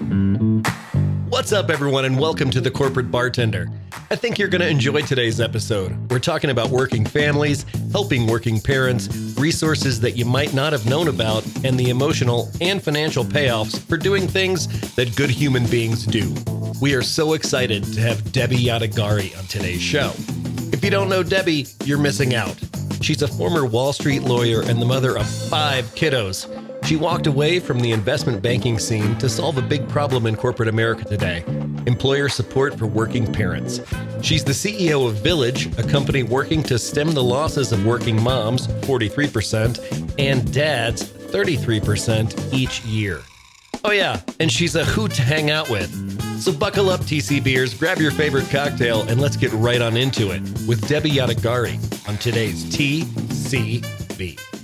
What's up, everyone, and welcome to the Corporate Bartender. I think you're going to enjoy today's episode. We're talking about working families, helping working parents, resources that you might not have known about, and the emotional and financial payoffs for doing things that good human beings do. We are so excited to have Debi Yadegari on today's show. If you don't know Debi, you're missing out. She's a former Wall Street lawyer and the mother of five kiddos. She walked away from the investment banking scene to solve a big problem in corporate America today employer support for working parents. She's the CEO of Villyge, a company working to stem the losses of working moms, 43%, and dads, 33% each year. Oh, yeah, and she's a hoot to hang out with. So buckle up, TC TCBers, grab your favorite cocktail, and let's get right on into it with Debi Yadegari on today's TCB.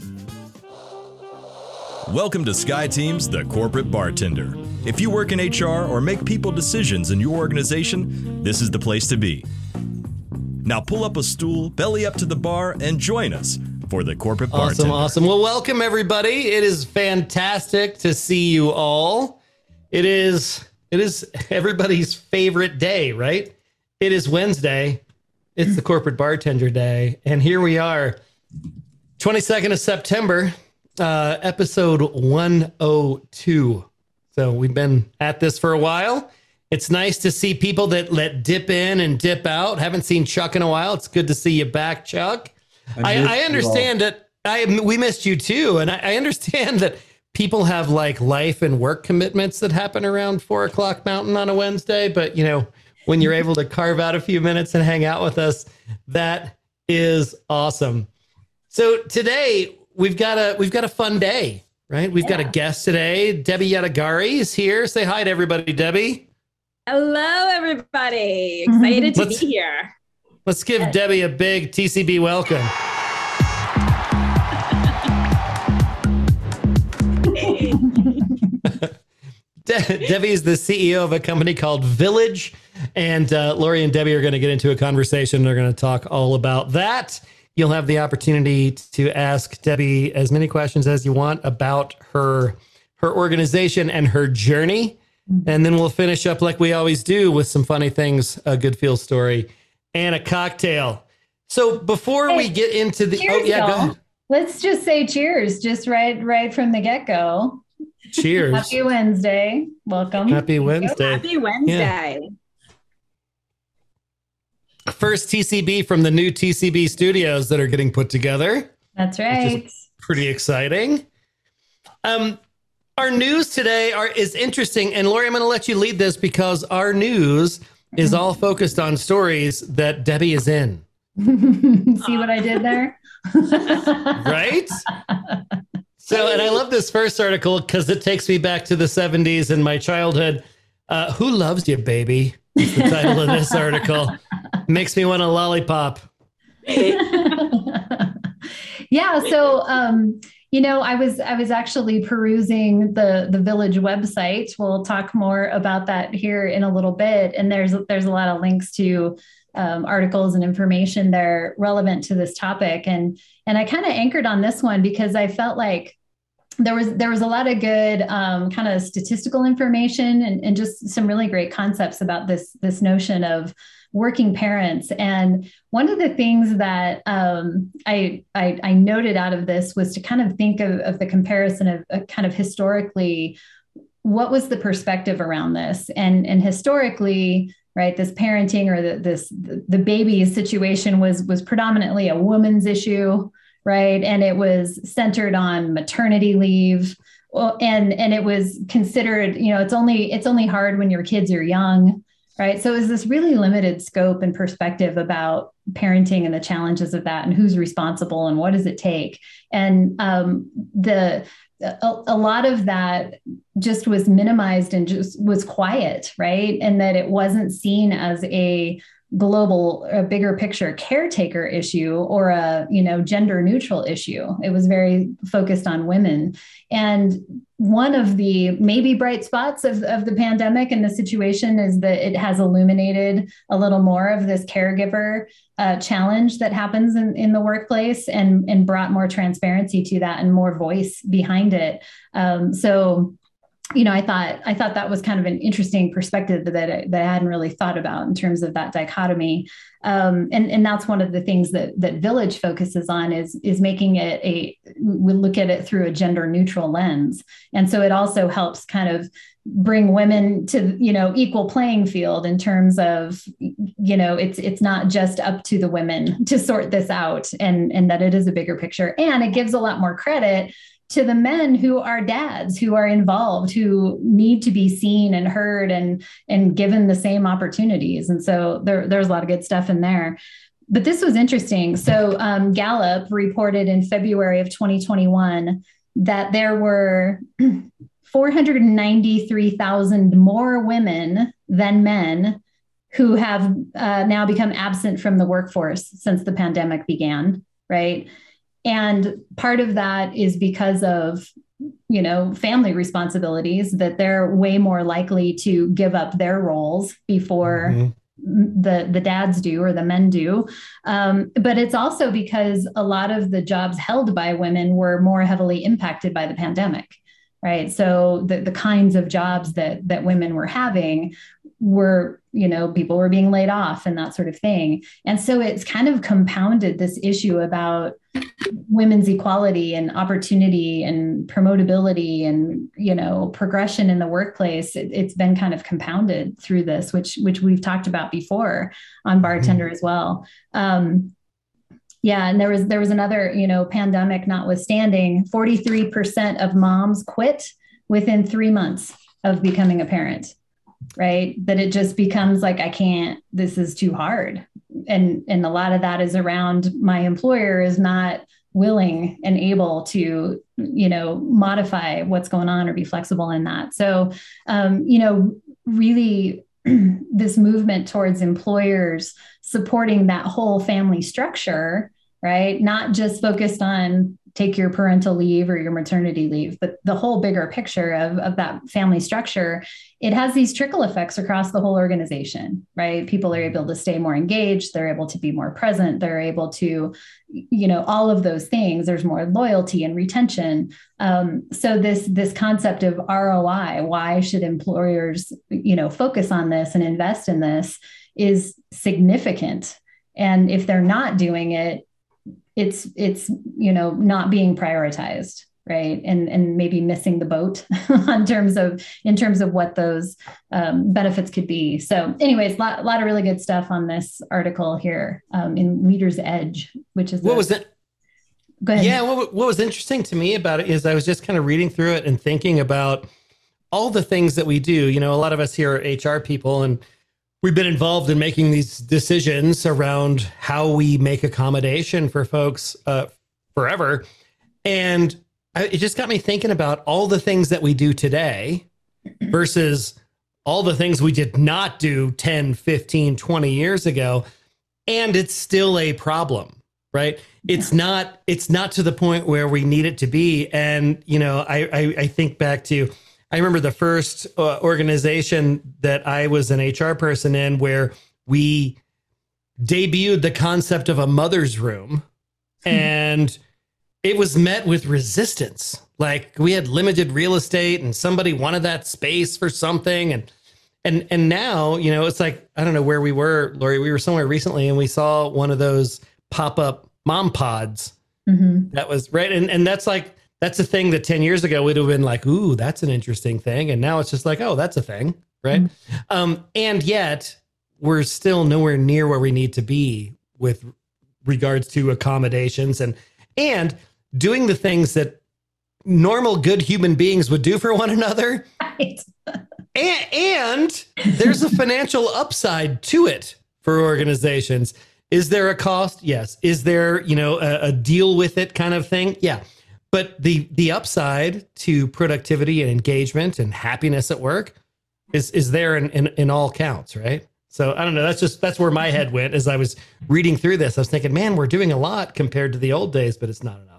Welcome to Sky Team's The Corporate Bartender. If you work in HR or make people decisions in your organization, this is the place to be. Now pull up a stool, belly up to the bar, and join us for The Corporate bartender. Awesome, awesome. Well, welcome, everybody. It is fantastic to see you all. It is it is everybody's favorite day, right? It is Wednesday. It's the corporate bartender day. And here we are, 22nd of September, uh, episode 102. So we've been at this for a while. It's nice to see people that let dip in and dip out. Haven't seen Chuck in a while. It's good to see you back, Chuck. I, I understand that I we missed you too, and I, I understand that people have like life and work commitments that happen around four o'clock Mountain on a Wednesday. But you know, when you're able to carve out a few minutes and hang out with us, that is awesome. So today we've got a we've got a fun day, right? We've got a guest today. Debi Yadegari is here. Say hi to everybody, Debi. Hello, everybody. Excited to be Let's- here. Let's give Debi a big TCB welcome. De- Debi is the CEO of a company called Villyge, and uh, Lori and Debi are going to get into a conversation. They're going to talk all about that. You'll have the opportunity to ask Debi as many questions as you want about her her organization and her journey, mm-hmm. and then we'll finish up like we always do with some funny things, a good feel story, and a cocktail. So before we get into the oh, Cheers, oh yeah, go y'all. ahead. Let's just say cheers, just right, right from the get go. cheers, Happy Wednesday. Welcome. happy Wednesday. Happy Wednesday. First TCB from the new TCB studios that are getting put together. That's right. Pretty exciting. Um, our news today are is interesting, and Lori, I'm going to let you lead this because our news is all focused on stories that Debi is in. See what I did there? Right? So, and I love this first article because it takes me back to the 70s and my childhood. Uh, Who loves you, baby? Is the title of this article. Makes me want a lollipop. yeah. So, um, you know, I was I was actually perusing the the Villyge website. We'll talk more about that here in a little bit. And there's there's a lot of links to um, articles and information there relevant to this topic. And and I kind of anchored on this one because I felt like there was there was a lot of good um, kind of statistical information and, and just some really great concepts about this this notion of working parents. And one of the things that um, I, I, I noted out of this was to kind of think of, of the comparison of kind of historically what was the perspective around this? And and historically right this parenting or the, this the baby situation was was predominantly a woman's issue right? And it was centered on maternity leave. Well, and and it was considered you know it's only it's only hard when your kids are young right? So was this really limited scope and perspective about parenting and the challenges of that and who's responsible and what does it take? And um, the a, a lot of that just was minimized and just was quiet right? And that it wasn't seen as a global a bigger picture caretaker issue or a you know gender neutral issue. It was very focused on women. And one of the maybe bright spots of, of the pandemic and the situation is that it has illuminated a little more of this caregiver uh, challenge that happens in, in the workplace and, and brought more transparency to that and more voice behind it. Um, so you know, I thought I thought that was kind of an interesting perspective that I, that I hadn't really thought about in terms of that dichotomy, um, and and that's one of the things that that Villyge focuses on is is making it a we look at it through a gender neutral lens, and so it also helps kind of bring women to you know equal playing field in terms of you know it's it's not just up to the women to sort this out and and that it is a bigger picture. And it gives a lot more credit to the men who are dads who are involved who need to be seen and heard and and given the same opportunities. And so there, there's a lot of good stuff in there. But this was interesting. So um, gallup reported in february of 2021 that there were 493,000 more women than men who have uh, now become absent from the workforce since the pandemic began, right? And part of that is because of you know family responsibilities that they're way more likely to give up their roles before mm-hmm. the the dads do or the men do um, but it's also because a lot of the jobs held by women were more heavily impacted by the pandemic right so the, the kinds of jobs that that women were having were you know people were being laid off and that sort of thing. And so it's kind of compounded this issue about women's equality and opportunity and promotability and you know progression in the workplace. It, has been kind of compounded through this which which we've talked about before on bartender mm-hmm. as well. Um, yeah and there was there was another you know pandemic notwithstanding 43% of moms quit within three months of becoming a parent right? That it just becomes like i can't this is too hard. And and a lot of that is around my employer is not willing and able to you know modify what's going on or be flexible in that. So um, you know really this movement towards employers supporting that whole family structure right? Not just focused on take your parental leave or your maternity leave, but the whole bigger picture of, of that family structure, it has these trickle effects across the whole organization, right? People are able to stay more engaged, they're able to be more present, they're able to, you know, all of those things. There's more loyalty and retention. Um, so this this concept of ROI, why should employers, you know, focus on this and invest in this, is significant. And if they're not doing it, it's it's you know not being prioritized right? And and maybe missing the boat in terms of in terms of what those um, benefits could be. So anyways a lot, lot of really good stuff on this article here um, in leaders edge which is what was it? Go ahead. Yeah what, what was interesting to me about it is i was just kind of reading through it and thinking about all the things that we do. You know a lot of us here are hr people and we've been involved in making these decisions around how we make accommodation for folks uh, forever. And it just got me thinking about all the things that we do today versus all the things we did not do 10, 15, 20 years ago. And it's still a problem, right? It's not, it's not to the point where we need it to be. And, you know, I, I, I think back to, I remember the first uh, organization that I was an HR person in where we debuted the concept of a mother's room and it was met with resistance. Like we had limited real estate and somebody wanted that space for something and and and now, you know, it's like I don't know where we were, Lori, we were somewhere recently and we saw one of those pop-up mom pods. Mm-hmm. That was right and and that's like that's a thing that 10 years ago we'd have been like, ooh, that's an interesting thing. And now it's just like, oh, that's a thing. Right. Mm-hmm. Um, and yet we're still nowhere near where we need to be with regards to accommodations and and doing the things that normal good human beings would do for one another. Right. and, and there's a financial upside to it for organizations. Is there a cost? Yes. Is there, you know, a, a deal with it kind of thing? Yeah but the the upside to productivity and engagement and happiness at work is is there in, in, in all counts, right? So I don't know. That's just that's where my head went as I was reading through this. I was thinking, man, we're doing a lot compared to the old days, but it's not enough.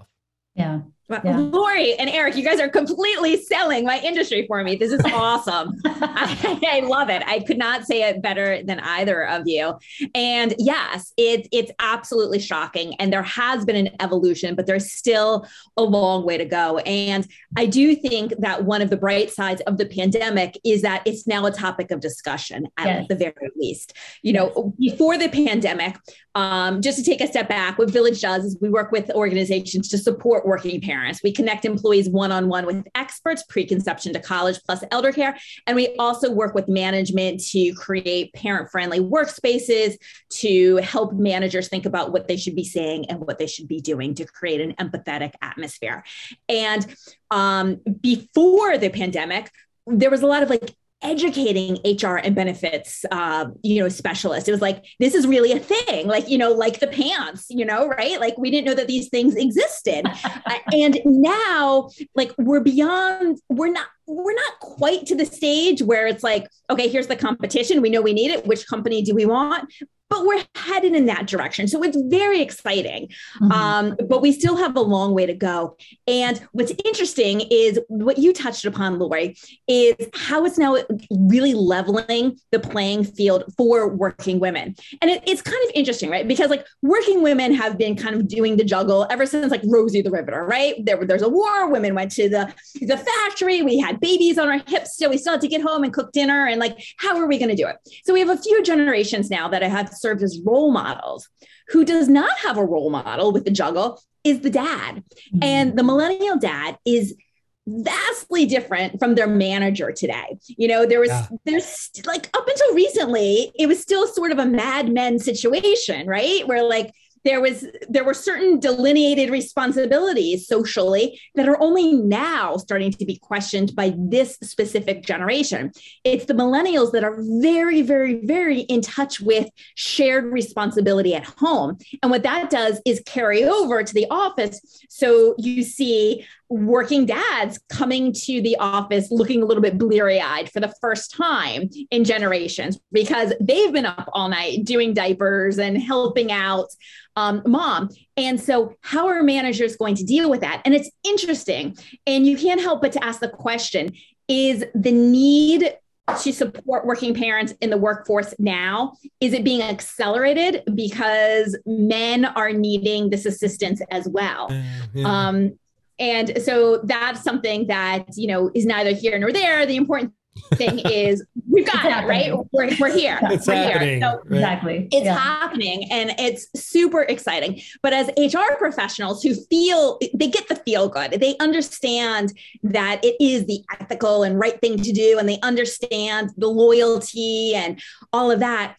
Yeah. Yeah. Lori and Eric, you guys are completely selling my industry for me. This is awesome. I, I, love it. I could not say it better than either of you. And yes, it, it's absolutely shocking. And there has been an evolution, but there's still a long way to go. And I do think that one of the bright sides of the pandemic is that it's now a topic of discussion at yes. the very least. You know, before the pandemic, um, just to take a step back, what Villyge does is we work with organizations to support working parents. We connect employees one on one with experts, preconception to college plus elder care. And we also work with management to create parent friendly workspaces to help managers think about what they should be saying and what they should be doing to create an empathetic atmosphere. And um, before the pandemic, there was a lot of like educating HR and benefits, uh, you know, specialists. It was like, this is really a thing, like, you know, like the pants, you know, right? Like we didn't know that these things existed. uh, and now, like, we're beyond, we're not, we're not quite to the stage where it's like, okay, here's the competition. We know we need it. Which company do we want? But we're headed in that direction. So it's very exciting. Mm-hmm. Um, but we still have a long way to go. And what's interesting is what you touched upon, Lori, is how it's now really leveling the playing field for working women. And it, it's kind of interesting, right? Because like working women have been kind of doing the juggle ever since like Rosie the Riveter, right? There, there's a war, women went to the, the factory, we had babies on our hips, so we still had to get home and cook dinner. And like, how are we going to do it? So we have a few generations now that have served as role models. Who does not have a role model with the juggle is the dad. Mm-hmm. And the millennial dad is vastly different from their manager today. You know, there was yeah. there's like up until recently, it was still sort of a Mad Men situation, right? Where like there was there were certain delineated responsibilities socially that are only now starting to be questioned by this specific generation. It's the millennials that are very very very in touch with shared responsibility at home. And what that does is carry over to the office. So you see working dads coming to the office looking a little bit bleary eyed for the first time in generations because they've been up all night doing diapers and helping out um, mom. And so, how are managers going to deal with that? And it's interesting. And you can't help but to ask the question is the need to support working parents in the workforce now is it being accelerated because men are needing this assistance as well uh, yeah. um, and so that's something that you know is neither here nor there the important thing is we've got it right we're, we're here it's we're happening, here. So right? exactly it's yeah. happening and it's super exciting but as hr professionals who feel they get the feel good they understand that it is the ethical and right thing to do and they understand the loyalty and all of that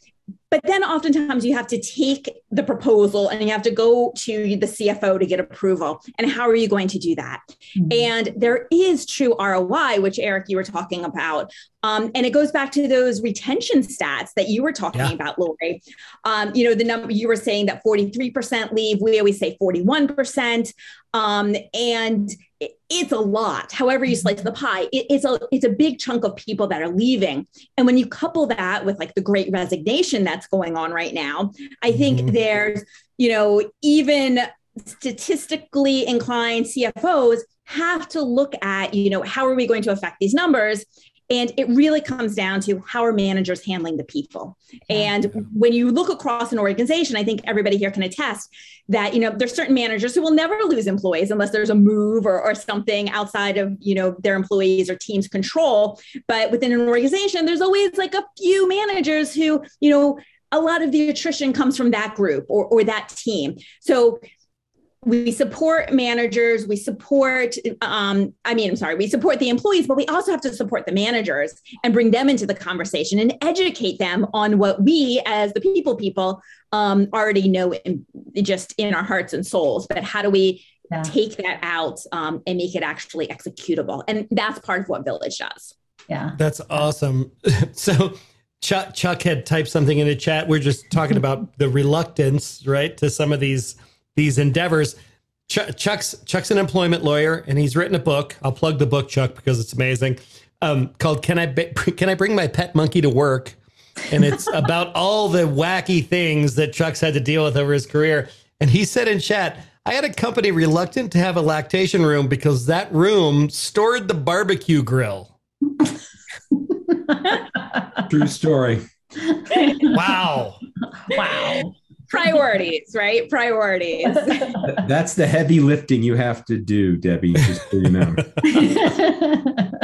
but then oftentimes you have to take the proposal and you have to go to the CFO to get approval. And how are you going to do that? Mm-hmm. And there is true ROI, which Eric, you were talking about. Um, and it goes back to those retention stats that you were talking yeah. about, Lori. Um, you know, the number you were saying that 43% leave, we always say 41%. Um, and it's a lot. However you slice the pie, it, it's a it's a big chunk of people that are leaving. And when you couple that with like the great resignation that's going on right now, I think mm-hmm. there's, you know, even statistically inclined CFOs have to look at, you know, how are we going to affect these numbers? And it really comes down to how are managers handling the people. And when you look across an organization, I think everybody here can attest that, you know, there's certain managers who will never lose employees unless there's a move or, or something outside of, you know, their employees or team's control. But within an organization, there's always like a few managers who, you know, a lot of the attrition comes from that group or, or that team. So we support managers we support um, i mean i'm sorry we support the employees but we also have to support the managers and bring them into the conversation and educate them on what we as the people people um, already know in, just in our hearts and souls but how do we yeah. take that out um, and make it actually executable? And that's part of what Villyge does. Yeah. That's awesome. So chuck, chuck had typed something in the chat. We're just talking about the reluctance right to some of these these endeavors. Ch- Chuck's Chuck's an employment lawyer, and he's written a book. I'll plug the book, Chuck, because it's amazing. Um, called "Can I Can I Bring My Pet Monkey to Work?" And it's about all the wacky things that Chuck's had to deal with over his career. And he said in chat, I had a company reluctant to have a lactation room because that room stored the barbecue grill. True story. Wow. wow. Priorities, right? Priorities. That's the heavy lifting you have to do, Debi, just so you know.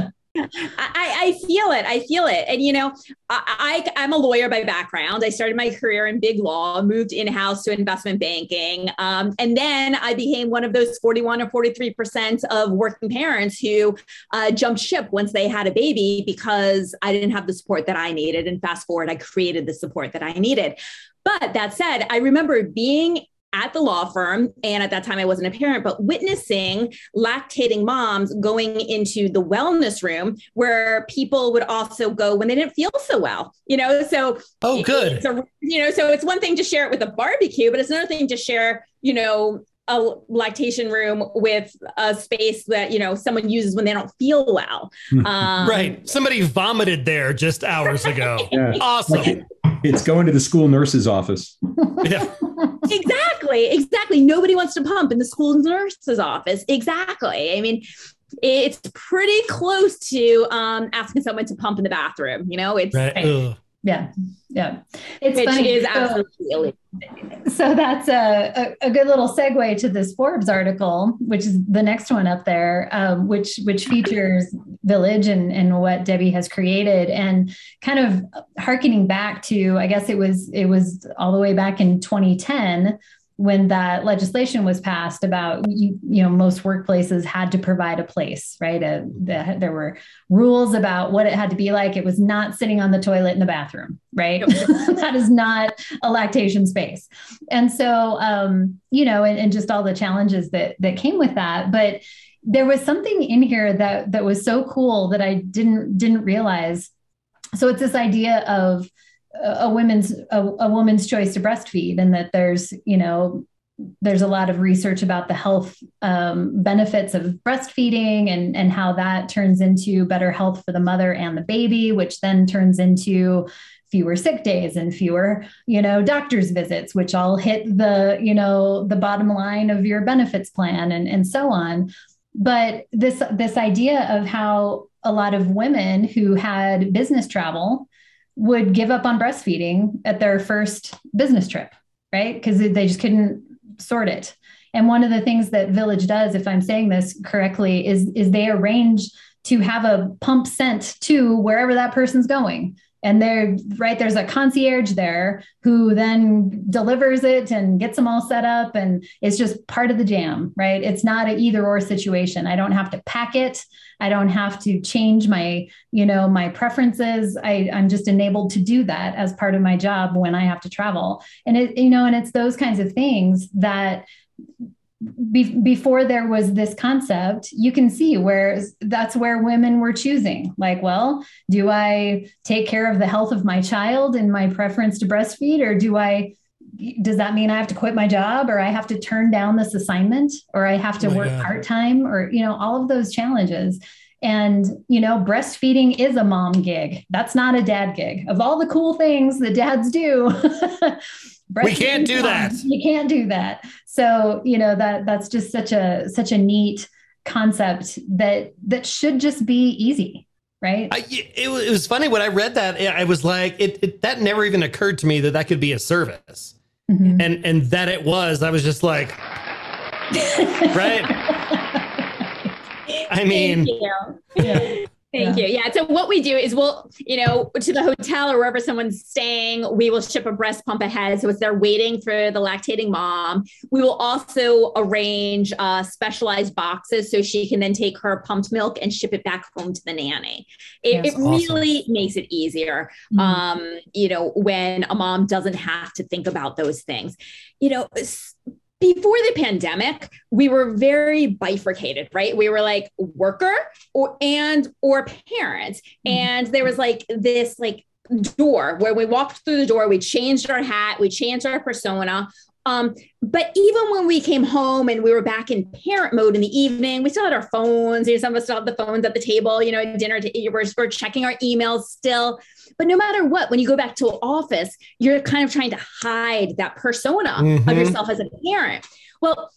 I, I feel it. I feel it. And, you know, I, I, am a lawyer by background. I started my career in big law, moved in house to investment banking. Um, and then I became one of those 41 or 43% of working parents who uh, jumped ship once they had a baby because I didn't have the support that I needed. And fast forward, I created the support that I needed. But that said, I remember being at the law firm. And at that time, I wasn't a parent, but witnessing lactating moms going into the wellness room where people would also go when they didn't feel so well, you know? So, oh, good. A, you know, so it's one thing to share it with a barbecue, but it's another thing to share, you know, a lactation room with a space that you know someone uses when they don't feel well um, right somebody vomited there just hours ago yeah. awesome it's going to the school nurse's office. Yeah. Exactly exactly. Nobody wants to pump in the school nurse's office. Exactly. I mean it's pretty close to um, asking someone to pump in the bathroom you know? It's right. yeah yeah. It's Which funny. is absolutely illegal so that's a, a, a, good little segue to this Forbes article, which is the next one up there, um, which which features Villyge and, and what Debi has created, and kind of harkening back to, I guess it was it was all the way back in 2010 when that legislation was passed about you, you know most workplaces had to provide a place right? A, the, there were rules about what it had to be like. It was not sitting on the toilet in the bathroom right? That is not a lactation space. And so um, you know and, and just all the challenges that that came with that. But there was something in here that that was so cool that i didn't didn't realize. So it's this idea of a woman's a, a woman's choice to breastfeed and that there's you know there's a lot of research about the health um, benefits of breastfeeding and, and how that turns into better health for the mother and the baby, which then turns into fewer sick days and fewer, you know, doctor's visits, which all hit the, you know, the bottom line of your benefits plan and, and so on. But this this idea of how a lot of women who had business travel would give up on breastfeeding at their first business trip, right? Because they just couldn't sort it. And one of the things that Villyge does, if I'm saying this correctly, is is they arrange to have a pump sent to wherever that person's going and they're right there's a concierge there who then delivers it and gets them all set up. And it's just part of the jam right? It's not an either or situation. I don't have to pack it. I don't have to change my you know my preferences. I, i'm just enabled to do that as part of my job when i have to travel. And it you know and it's those kinds of things that be- before there was this concept, you can see where that's where women were choosing. Like, well, do I take care of the health of my child and my preference to breastfeed, or do I? Does that mean I have to quit my job, or I have to turn down this assignment, or I have to oh work part time, or you know, all of those challenges. And, you know, breastfeeding is a mom gig. That's not a dad gig. Of all the cool things that dads do, we can't do that. You can't do that. So, you know, that that's just such a such a neat concept that that should just be easy right? I, it, it, was funny when I read that. I was like, it, it, that never even occurred to me that that could be a service, mm-hmm. and and that it was. I was just like, right. I mean, yeah. Thank yeah. you. Yeah. So what we do is we'll, you know, to the hotel or wherever someone's staying, we will ship a breast pump ahead. So as they're waiting for the lactating mom, we will also arrange uh, specialized boxes so she can then take her pumped milk and ship it back home to the nanny. It, it really awesome. makes it easier, mm-hmm. um, you know, when a mom doesn't have to think about those things. You know, before the pandemic, we were very bifurcated, right? We were like worker or and or parents. Mm-hmm. And there was like this like door where we walked through the door, we changed our hat, we changed our persona. Um, but even when we came home and we were back in parent mode in the evening, we still had our phones. You know, some of us still had the phones at the table. You know, at dinner, we're, we're checking our emails still. But no matter what, when you go back to office, you're kind of trying to hide that persona mm-hmm. of yourself as a parent. Well,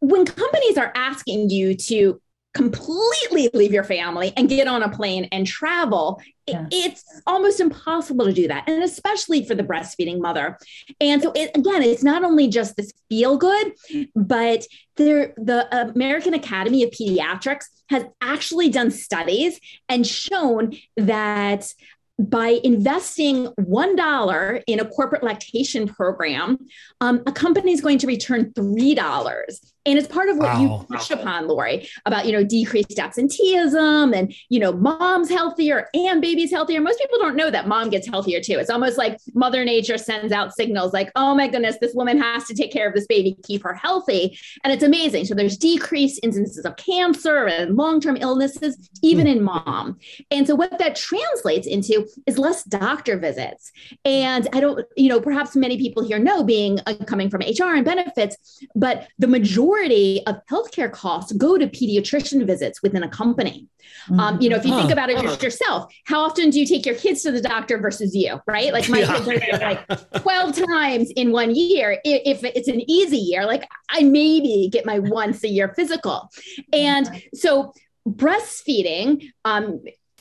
when companies are asking you to completely leave your family and get on a plane and travel yeah. it's almost impossible to do that and especially for the breastfeeding mother and so it, again it's not only just this feel good but there the american academy of pediatrics has actually done studies and shown that by investing $1 in a corporate lactation program, um, a company is going to return $3 and it's part of what wow. you touched upon lori about you know decreased absenteeism and you know mom's healthier and baby's healthier. Most people don't know that mom gets healthier too. It's almost like mother nature sends out signals like oh my goodness this woman has to take care of this baby keep her healthy. And it's amazing. So there's decreased instances of cancer and long-term illnesses even mm. in mom. And so what that translates into is less doctor visits. And i don't you know perhaps many people here know being uh, coming from hr and benefits but the majority majority of healthcare costs go to pediatrician visits within a company. Um, you know, if you think about it just yourself, how often do you take your kids to the doctor versus you, right? Like my yeah. kids are like 12 times in one year. If it's an easy year, like I maybe get my once a year physical. And so breastfeeding um,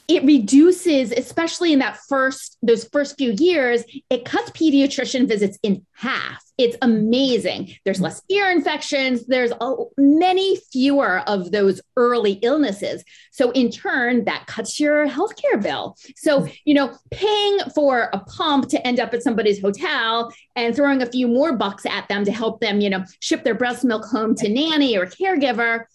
it reduces especially in that first those first few years it cuts pediatrician visits in half. It's amazing. There's less ear infections. There's a, many fewer of those early illnesses. So in turn that cuts your healthcare bill. So you know paying for a pump to end up at somebody's hotel and throwing a few more bucks at them to help them you know ship their breast milk home to nanny or caregiver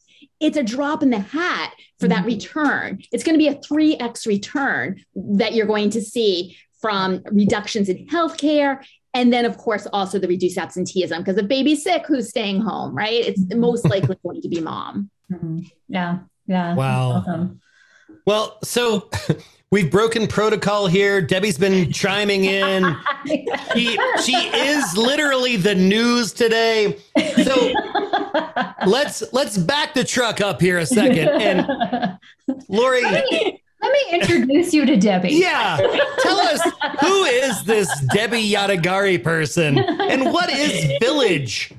it's a drop in the hat for that mm-hmm. return. It's going to be a 3x return that you're going to see from reductions in healthcare. And then, of course, also the reduced absenteeism because if baby's sick, who's staying home, right? It's mm-hmm. most likely going to be mom. Mm-hmm. Yeah. Yeah. Wow. Awesome. Well, so we've broken protocol here. Debi's been chiming in. she, she is literally the news today. So let's let's back the truck up here a second. And Lori, let me, let me introduce you to Debi. Yeah, tell us who is this Debi Yadegari person, and what is Villyge?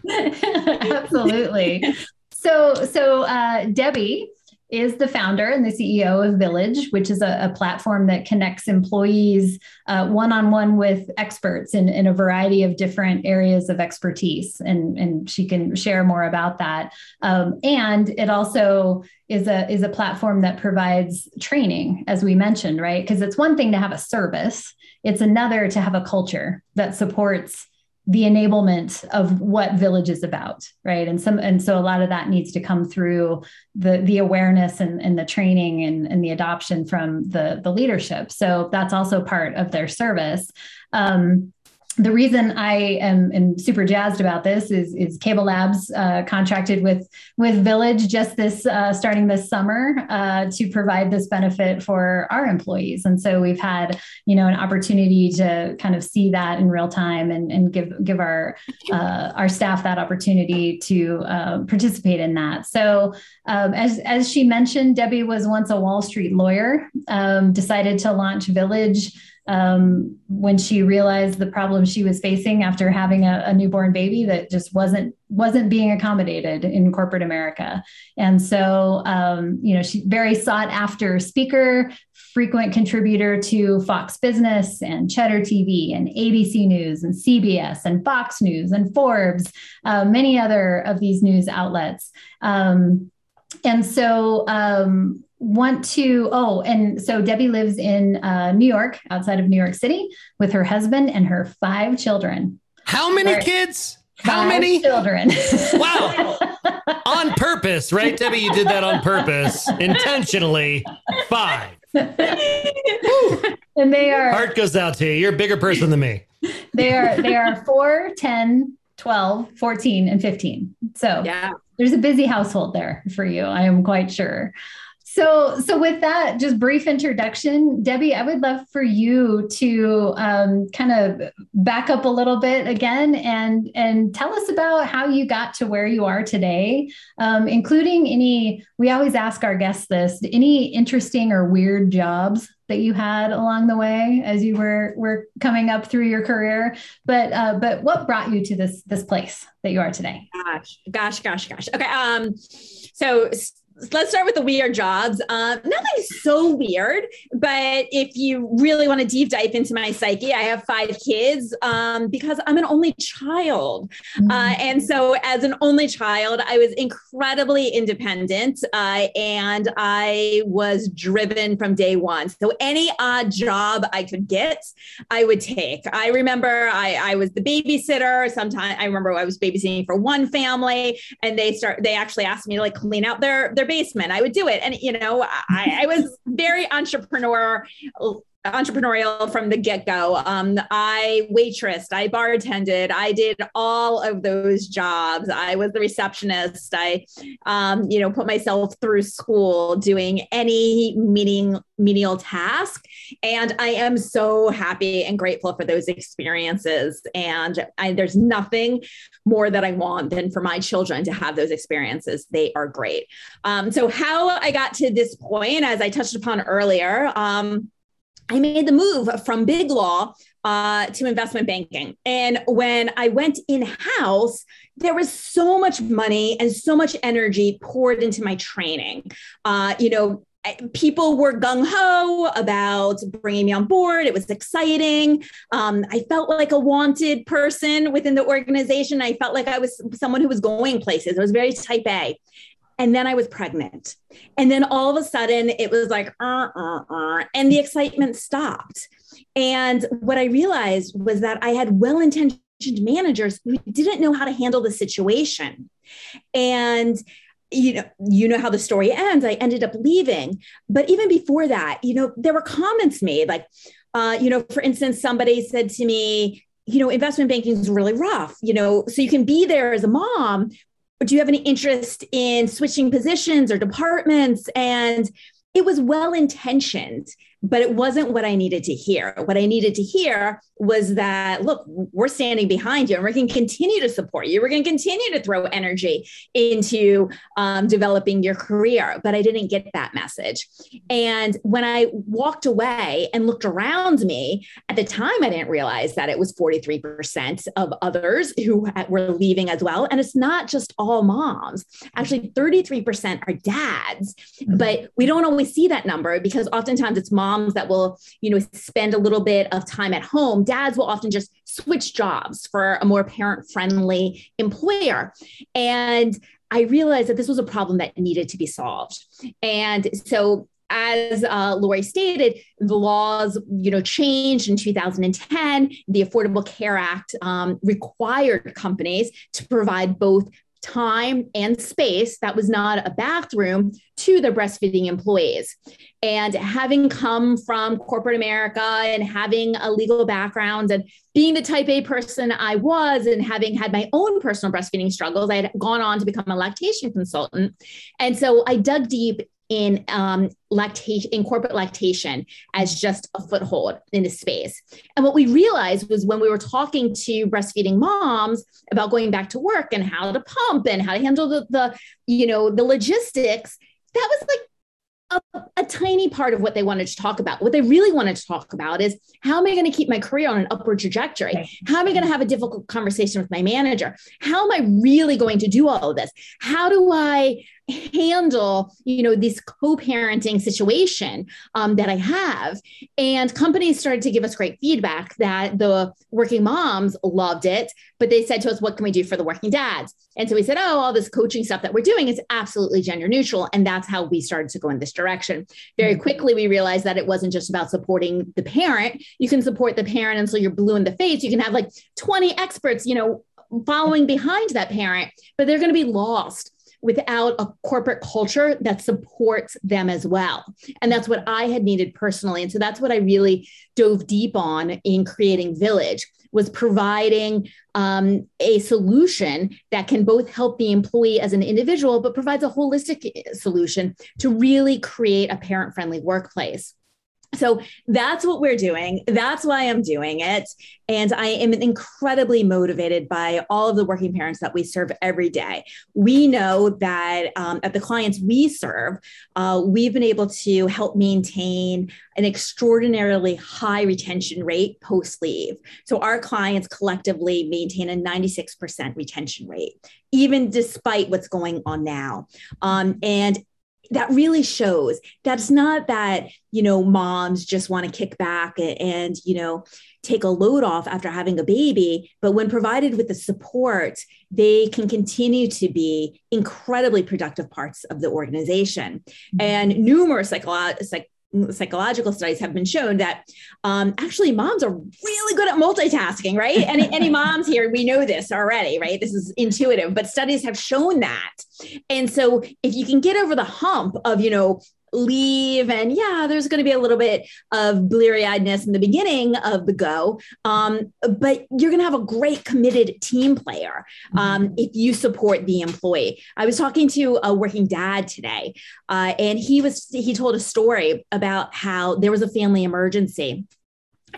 Absolutely. So so uh, Debi is the founder and the CEO of Villyge, which is a, a platform that connects employees one on one with experts in, in a variety of different areas of expertise. And, and she can share more about that. Um, and it also is a is a platform that provides training, as we mentioned, right? Because it's one thing to have a service, it's another to have a culture that supports the enablement of what Villyge is about right? And some and so a lot of that needs to come through the the awareness and, and the training and, and the adoption from the the leadership. So that's also part of their service. Um, the reason I am, am, super jazzed about this is, is CableLabs uh, contracted with with Villyge just this uh, starting this summer uh, to provide this benefit for our employees, and so we've had you know an opportunity to kind of see that in real time and, and give give our uh, our staff that opportunity to uh, participate in that. So um, as as she mentioned, Debi was once a Wall Street lawyer, um, decided to launch Villyge um, when she realized the problem she was facing after having a, a, newborn baby that just wasn't wasn't being accommodated in corporate America. And so, um, you know, she very sought after speaker, frequent contributor to Fox Business and Cheddar TV and ABC News and CBS and Fox News and Forbes, uh, many other of these news outlets. Um, and so um, want to oh and so Debi lives in uh, new york outside of new york city with her husband and her five children. How many kids? How many? children. Wow. On purpose right Debi? You did that on purpose intentionally. Five. And they are heart goes out to you. You're a bigger person than me. They are they are 4 10 12 14 and 15 so yeah. there's a busy household there for you i am quite sure so, so with that, just brief introduction, Debi, I would love for you to um, kind of back up a little bit again and and tell us about how you got to where you are today, um, including any. We always ask our guests this: any interesting or weird jobs that you had along the way as you were were coming up through your career. But uh, but what brought you to this this place that you are today? Gosh, gosh, gosh, gosh. Okay. Um, so let's start with the weird jobs. Um, nothing so weird, but if you really want to deep dive into my psyche, I have five kids um, because I'm an only child. Mm-hmm. Uh, and so, as an only child, I was incredibly independent uh, and I was driven from day one. So, any odd job I could get, I would take. I remember I, I was the babysitter. Sometimes I remember I was babysitting for one family and they start, they actually asked me to like clean out their, their basement. I would do it. And, you know, I, I was very entrepreneur entrepreneurial from the get go. Um, I waitressed, I bartended, I did all of those jobs. I was the receptionist. I, um, you know, put myself through school doing any meeting menial task, and I am so happy and grateful for those experiences. And I, there's nothing more that I want than for my children to have those experiences. They are great. Um, so how I got to this point, as I touched upon earlier. Um, I made the move from big law uh, to investment banking. And when I went in house, there was so much money and so much energy poured into my training. Uh, you know, people were gung ho about bringing me on board. It was exciting. Um, I felt like a wanted person within the organization. I felt like I was someone who was going places. I was very type A. And then I was pregnant. And then all of a sudden it was like, uh, uh, uh, and the excitement stopped. And what I realized was that I had well intentioned managers who didn't know how to handle the situation. And you know you know how the story ends i ended up leaving but even before that you know there were comments made like uh, you know for instance somebody said to me you know investment banking is really rough you know so you can be there as a mom do you have any interest in switching positions or departments? And it was well intentioned, but it wasn't what I needed to hear. What I needed to hear was that look we're standing behind you and we're going to continue to support you. We're going to continue to throw energy into um, developing your career but i didn't get that message. And when i walked away and looked around me at the time i didn't realize that it was 43% of others who were leaving as well. And it's not just all moms. Actually 33% are dads. Mm-hmm. but we don't always see that number because oftentimes it's moms that will you know spend a little bit of time at home dads will often just switch jobs for a more parent friendly employer. And I realized that this was a problem that needed to be solved. And so as uh, Lori stated, the laws, you know, changed in 2010. The Affordable Care Act um, required companies to provide both time and space that was not a bathroom to the breastfeeding employees. And having come from corporate America and having a legal background and being the type A person I was and having had my own personal breastfeeding struggles, I had gone on to become a lactation consultant. And so I dug deep in um, lactation in corporate lactation as just a foothold in a space and what we realized was when we were talking to breastfeeding moms about going back to work and how to pump and how to handle the, the you know the logistics that was like a, a, tiny part of what they wanted to talk about. What they really wanted to talk about is how am I going to keep my career on an upward trajectory? How am I going to have a difficult conversation with my manager? How am I really going to do all of this? How do I handle you know this co-parenting situation um, that i have. And companies started to give us great feedback that the working moms loved it but they said to us what can we do for the working dads? And so we said oh all this coaching stuff that we're doing is absolutely gender neutral. And that's how we started to go in this direction. Very mm-hmm. quickly we realized that it wasn't just about supporting the parent. You can support the parent until you're blue in the face. You can have like 20 experts you know following behind that parent but they're going to be lost without a corporate culture that supports them as well. And that's what I had needed personally. And so that's what I really dove deep on in creating Villyge was providing um, a solution that can both help the employee as an individual, but provides a holistic solution to really create a parent friendly workplace. So that's what we're doing. That's why I'm doing it. And I am incredibly motivated by all of the working parents that we serve every day. We know that um, at the clients we serve, uh, we've been able to help maintain an extraordinarily high retention rate post leave. So our clients collectively maintain a 96% retention rate, even despite what's going on now. Um, and that really shows that's not that you know moms just want to kick back and, and, you know take a load off after having a baby but when provided with the support they can continue to be incredibly productive parts of the organization mm-hmm. and numerous psycholo- psych- psychological studies have been shown that um, actually moms are really good at multitasking, right? Any, any moms here, we know this already, right? This is intuitive, but studies have shown that. And so if you can get over the hump of, you know, leave. And yeah there's going to be a little bit of bleary-eyedness in the beginning of the go. Um, but you're going to have a great committed team player um, mm-hmm. if you support the employee. I was talking to a working dad today uh, and he was he told a story about how there was a family emergency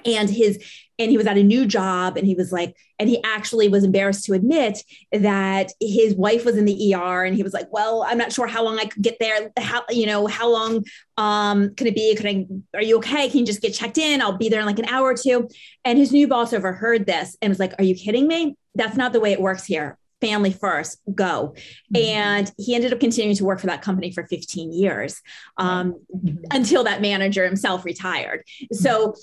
and his and he was at a new job and he was like and he actually was embarrassed to admit that his wife was in the ER and he was like well I'm not sure how long I could get there. How you know how long um can it be? Could I are you okay? Can you just get checked in? I'll be there in like an hour or two. And his new boss overheard this and was like are you kidding me? That's not the way it works here. Family first go. Mm-hmm. and he ended up continuing to work for that company for 15 years um, mm-hmm. until that manager himself retired. So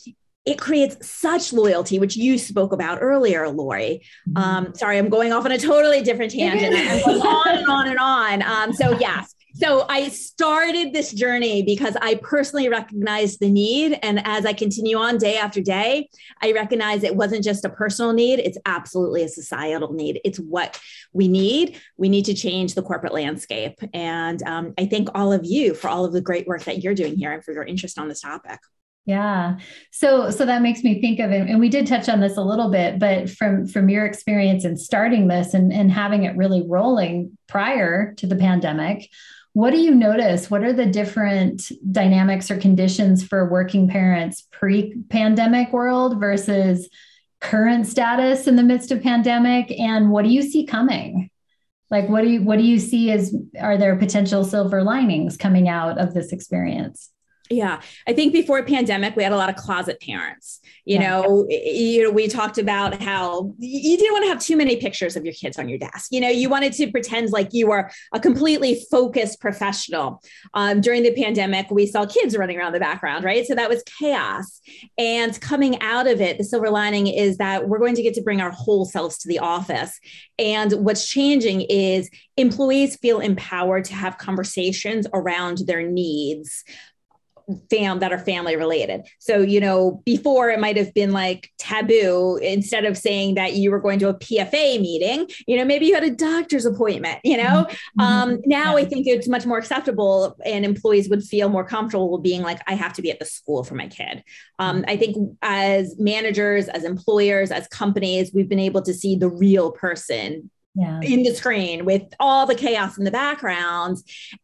it creates such loyalty, which you spoke about earlier, Lori. Mm-hmm. Um, sorry, I'm going off on a totally different tangent. I'm going on and on and on. Um, so, yes. So, I started this journey because I personally recognized the need. And as I continue on day after day, I recognize it wasn't just a personal need, it's absolutely a societal need. It's what we need. We need to change the corporate landscape. And um, I thank all of you for all of the great work that you're doing here and for your interest on this topic. Yeah. So so that makes me think of it. And we did touch on this a little bit, but from from your experience in starting this and, and having it really rolling prior to the pandemic, what do you notice? What are the different dynamics or conditions for working parents pre-pandemic world versus current status in the midst of pandemic? And what do you see coming? Like what do you what do you see as are there potential silver linings coming out of this experience? Yeah, I think before pandemic, we had a lot of closet parents. You yeah. know, you know, we talked about how you didn't want to have too many pictures of your kids on your desk. You know, you wanted to pretend like you were a completely focused professional. Um, during the pandemic, we saw kids running around the background, right? So that was chaos. And coming out of it, the silver lining is that we're going to get to bring our whole selves to the office. And what's changing is employees feel empowered to have conversations around their needs fam that are family related. So, you know, before it might have been like taboo instead of saying that you were going to a PFA meeting, you know, maybe you had a doctor's appointment, you know. Mm-hmm. Um, now I think it's much more acceptable and employees would feel more comfortable being like, I have to be at the school for my kid. Um, I think as managers, as employers, as companies, we've been able to see the real person yeah. in the screen with all the chaos in the background.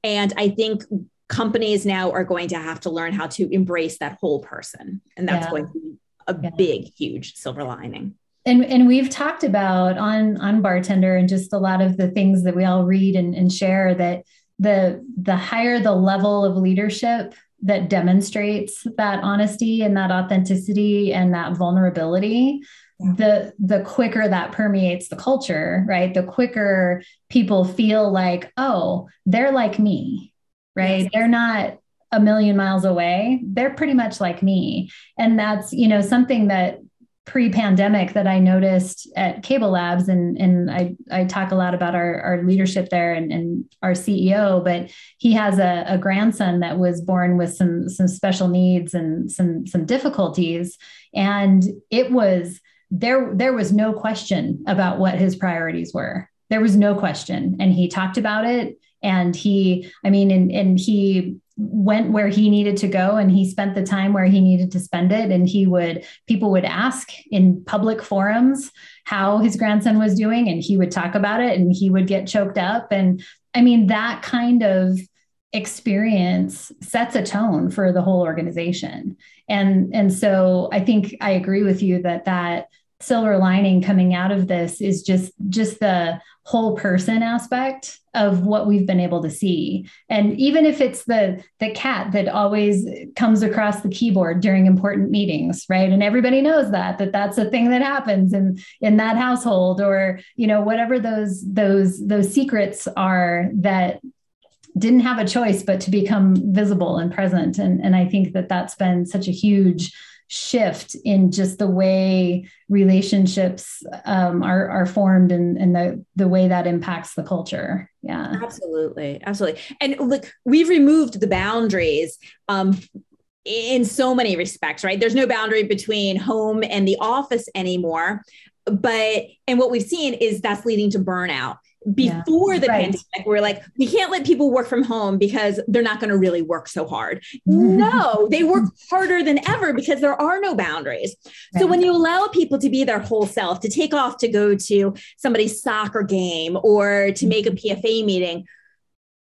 And I think companies now are going to have to learn how to embrace that whole person. And that's yeah. going to be a yeah. big, huge silver lining. And, and we've talked about on on bartender and just a lot of the things that we all read and, and share that the the higher the level of leadership that demonstrates that honesty and that authenticity and that vulnerability yeah. the the quicker that permeates the culture right the quicker people feel like oh they're like me right? Yes. They're not a million miles away. They're pretty much like me. And that's, you know, something that pre-pandemic that I noticed at CableLabs and and I I talk a lot about our, our leadership there and, and our CEO, but he has a, a grandson that was born with some some special needs and some some difficulties. And it was there there was no question about what his priorities were. There was no question. And he talked about it and he i mean and, and he went where he needed to go and he spent the time where he needed to spend it. And he would people would ask in public forums how his grandson was doing and he would talk about it and he would get choked up. And i mean that kind of experience sets a tone for the whole organization. And and so i think i agree with you that that silver lining coming out of this is just just the whole person aspect of what we've been able to see. And even if it's the the cat that always comes across the keyboard during important meetings right? And everybody knows that that that's a thing that happens in in that household or you know whatever those those those secrets are that didn't have a choice but to become visible and present. And and i think that that's been such a huge shift in just the way relationships um, are, are formed and, and the, the way that impacts the culture. Yeah. Absolutely. Absolutely. And look, we've removed the boundaries um, in so many respects, right? There's no boundary between home and the office anymore. But, and what we've seen is that's leading to burnout before yeah, the right. pandemic we're like we can't let people work from home because they're not going to really work so hard no they work harder than ever because there are no boundaries right. so when you allow people to be their whole self to take off to go to somebody's soccer game or to make a pfa meeting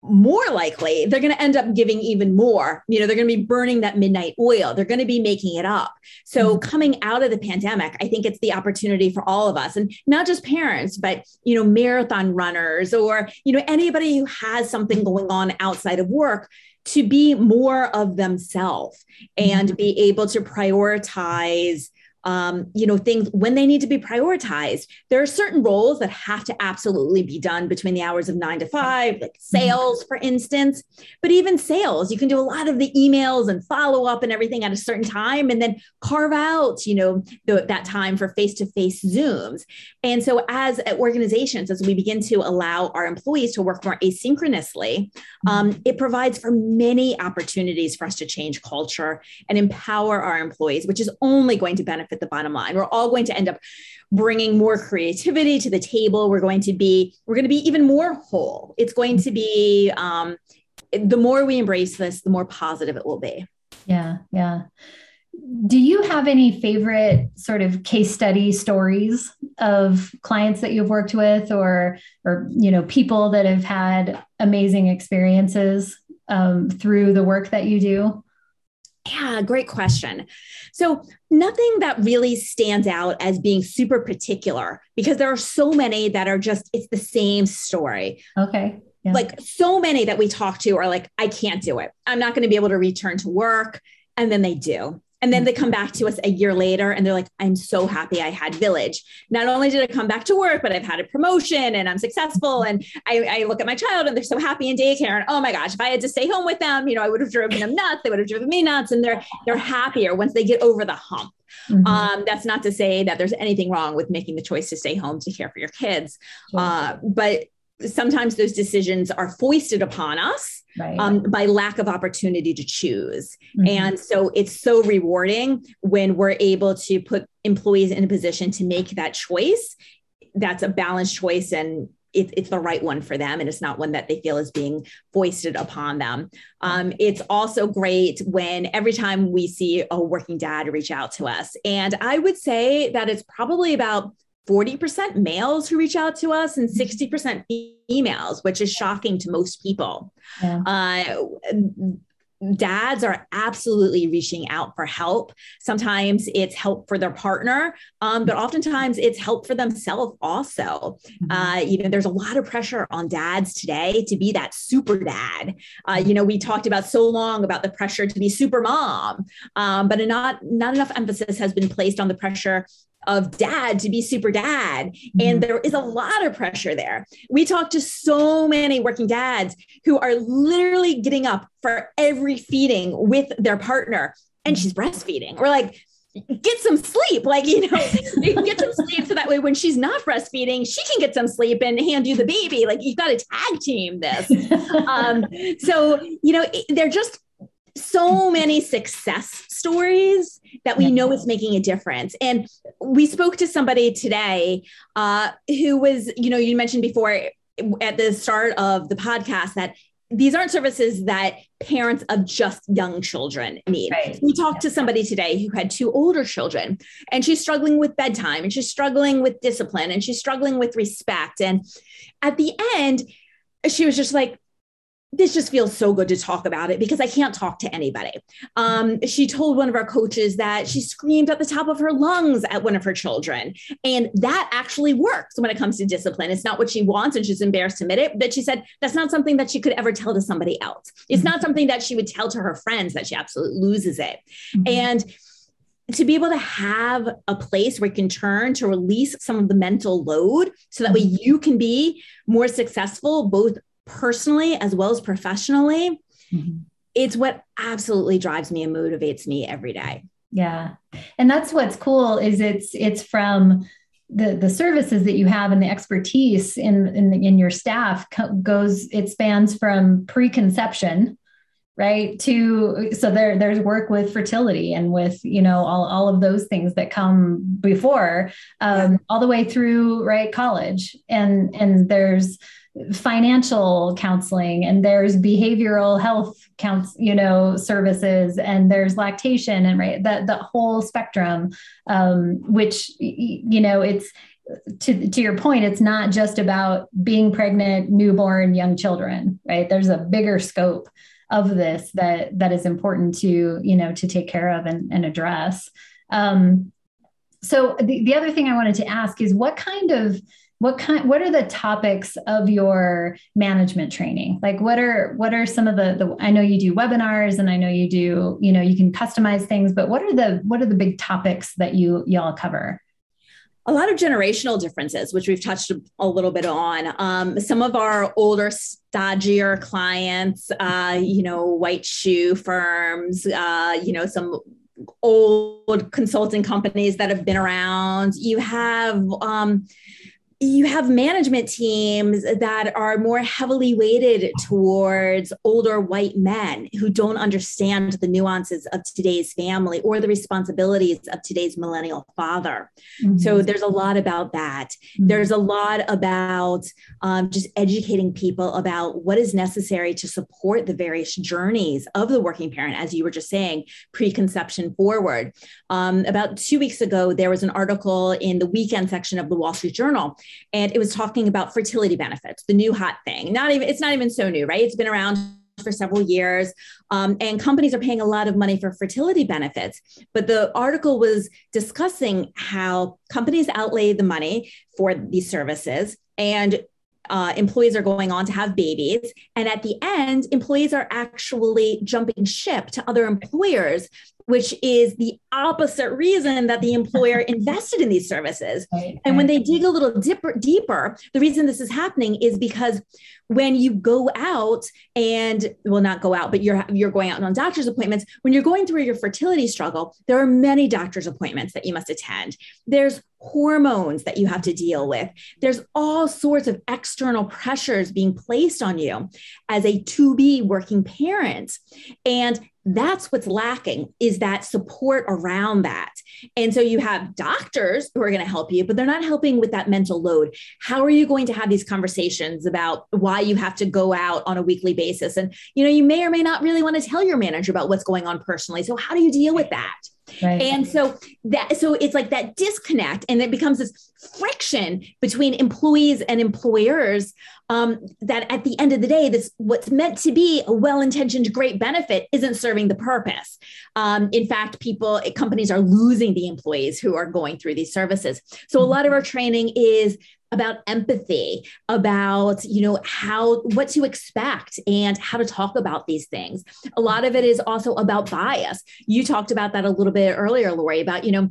more likely they're going to end up giving even more you know they're going to be burning that midnight oil they're going to be making it up so mm-hmm. coming out of the pandemic i think it's the opportunity for all of us and not just parents but you know marathon runners or you know anybody who has something going on outside of work to be more of themselves and mm-hmm. be able to prioritize um, you know, things when they need to be prioritized. There are certain roles that have to absolutely be done between the hours of nine to five, like mm-hmm. sales, for instance. But even sales, you can do a lot of the emails and follow up and everything at a certain time, and then carve out, you know, the, that time for face to face Zooms. And so, as organizations, as we begin to allow our employees to work more asynchronously, um, mm-hmm. it provides for many opportunities for us to change culture and empower our employees, which is only going to benefit the bottom line. We're all going to end up bringing more creativity to the table. We're going to be we're going to be even more whole. It's going to be um, the more we embrace this, the more positive it will be. Yeah, yeah. Do you have any favorite sort of case study stories of clients that you've worked with, or or you know people that have had amazing experiences um, through the work that you do? Yeah, great question. So, nothing that really stands out as being super particular because there are so many that are just, it's the same story. Okay. Yeah. Like, so many that we talk to are like, I can't do it. I'm not going to be able to return to work. And then they do. And then they come back to us a year later and they're like, I'm so happy I had Villyge. Not only did I come back to work, but I've had a promotion and I'm successful. And I, I, look at my child and they're so happy in daycare. And oh my gosh, if I had to stay home with them, you know, I would have driven them nuts. They would have driven me nuts. And they're they're happier once they get over the hump. Mm-hmm. Um, that's not to say that there's anything wrong with making the choice to stay home to care for your kids. Uh, but sometimes those decisions are foisted upon us right. um, by lack of opportunity to choose. Mm-hmm. And so it's so rewarding when we're able to put employees in a position to make that choice. That's a balanced choice and it, it's the right one for them and it's not one that they feel is being foisted upon them. Um, it's also great when every time we see a working dad reach out to us. And I would say that it's probably about 40% males who reach out to us and 60% mm-hmm. females, which is shocking to most people. Yeah. Uh, dads are absolutely reaching out for help. Sometimes it's help for their partner, um, but oftentimes it's help for themselves also. Mm-hmm. Uh, you know, there's a lot of pressure on dads today to be that super dad. Uh, you know, we talked about so long about the pressure to be super mom, um, but not not enough emphasis has been placed on the pressure of dad to be super dad. Mm-hmm. And there is a lot of pressure there. We talk to so many working dads who are literally getting up for every feeding with their partner and she's breastfeeding. We're like, get some sleep. Like, you know, get some sleep so that way when she's not breastfeeding, she can get some sleep and hand you the baby. Like, you've got to tag team this. um, so, you know, they're just so many success stories that we know is making a difference. And we spoke to somebody today uh, who was, you know, you mentioned before at the start of the podcast that these aren't services that parents of just young children need. Right. We talked to somebody today who had two older children and she's struggling with bedtime and she's struggling with discipline and she's struggling with respect. And at the end, she was just like, this just feels so good to talk about it because I can't talk to anybody. Um, she told one of our coaches that she screamed at the top of her lungs at one of her children. And that actually works when it comes to discipline. It's not what she wants and she's embarrassed to admit it, but she said that's not something that she could ever tell to somebody else. It's not something that she would tell to her friends that she absolutely loses it. Mm-hmm. And to be able to have a place where you can turn to release some of the mental load so that way mm-hmm. you can be more successful both personally as well as professionally, mm-hmm. it's what absolutely drives me and motivates me every day. Yeah. And that's what's cool is it's it's from the the services that you have and the expertise in in, in your staff goes it spans from preconception right to so there there's work with fertility and with you know all, all of those things that come before um, yeah. all the way through right college and and there's financial counseling and there's behavioral health counts you know services and there's lactation and right that the whole spectrum um, which you know it's to, to your point it's not just about being pregnant newborn young children right? There's a bigger scope of this that that is important to you know to take care of and, and address. Um, so the, the other thing i wanted to ask is what kind of what kind what are the topics of your management training like what are what are some of the, the i know you do webinars and i know you do you know you can customize things but what are the what are the big topics that you y'all cover a lot of generational differences, which we've touched a little bit on. Um, some of our older, stodgier clients, uh, you know, white shoe firms, uh, you know, some old consulting companies that have been around. You have um, you have management teams that are more heavily weighted towards older white men who don't understand the nuances of today's family or the responsibilities of today's millennial father. Mm-hmm. So there's a lot about that. Mm-hmm. There's a lot about um, just educating people about what is necessary to support the various journeys of the working parent, as you were just saying, preconception forward. Um, about two weeks ago, there was an article in the weekend section of the Wall Street Journal and it was talking about fertility benefits, the new hot thing. Not even it's not even so new, right? It's been around for several years, um, and companies are paying a lot of money for fertility benefits. But the article was discussing how companies outlay the money for these services, and uh, employees are going on to have babies. And at the end, employees are actually jumping ship to other employers which is the opposite reason that the employer invested in these services. And when they dig a little dipper, deeper, the reason this is happening is because when you go out and well not go out but you're you're going out on doctor's appointments when you're going through your fertility struggle there are many doctor's appointments that you must attend. There's hormones that you have to deal with. There's all sorts of external pressures being placed on you as a to be working parent. And that's what's lacking is that support around that and so you have doctors who are going to help you but they're not helping with that mental load how are you going to have these conversations about why you have to go out on a weekly basis and you know you may or may not really want to tell your manager about what's going on personally so how do you deal with that Right. And so that so it's like that disconnect, and it becomes this friction between employees and employers. Um, that at the end of the day, this what's meant to be a well-intentioned great benefit isn't serving the purpose. Um, in fact, people companies are losing the employees who are going through these services. So a lot of our training is about empathy about you know how what to expect and how to talk about these things a lot of it is also about bias you talked about that a little bit earlier lori about you know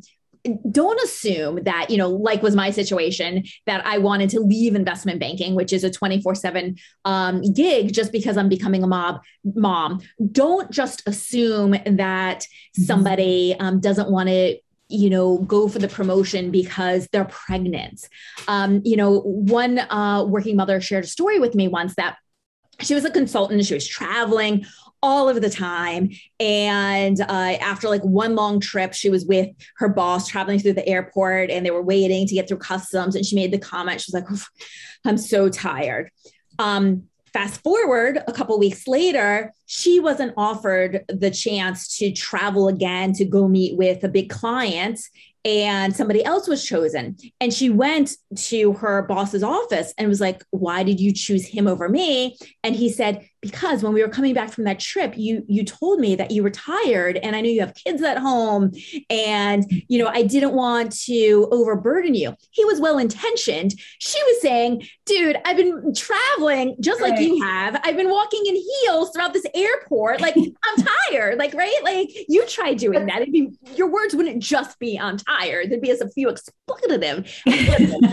don't assume that you know like was my situation that i wanted to leave investment banking which is a 24-7 um, gig just because i'm becoming a mob mom don't just assume that mm-hmm. somebody um, doesn't want to you know go for the promotion because they're pregnant um, you know one uh, working mother shared a story with me once that she was a consultant she was traveling all of the time. And uh, after like one long trip she was with her boss traveling through the airport and they were waiting to get through customs and she made the comment she was like i'm so tired. Um, fast forward a couple weeks later she wasn't offered the chance to travel again to go meet with a big client and somebody else was chosen. And she went to her boss's office and was like, Why did you choose him over me? And he said, because when we were coming back from that trip you you told me that you were tired and i knew you have kids at home and you know i didn't want to overburden you. He was well intentioned she was saying dude i've been traveling just right. like you have. I've been walking in heels throughout this airport. Like i'm tired. Like right? Like you try doing that. It'd be, your words wouldn't just be i'm tired there'd be a few expletive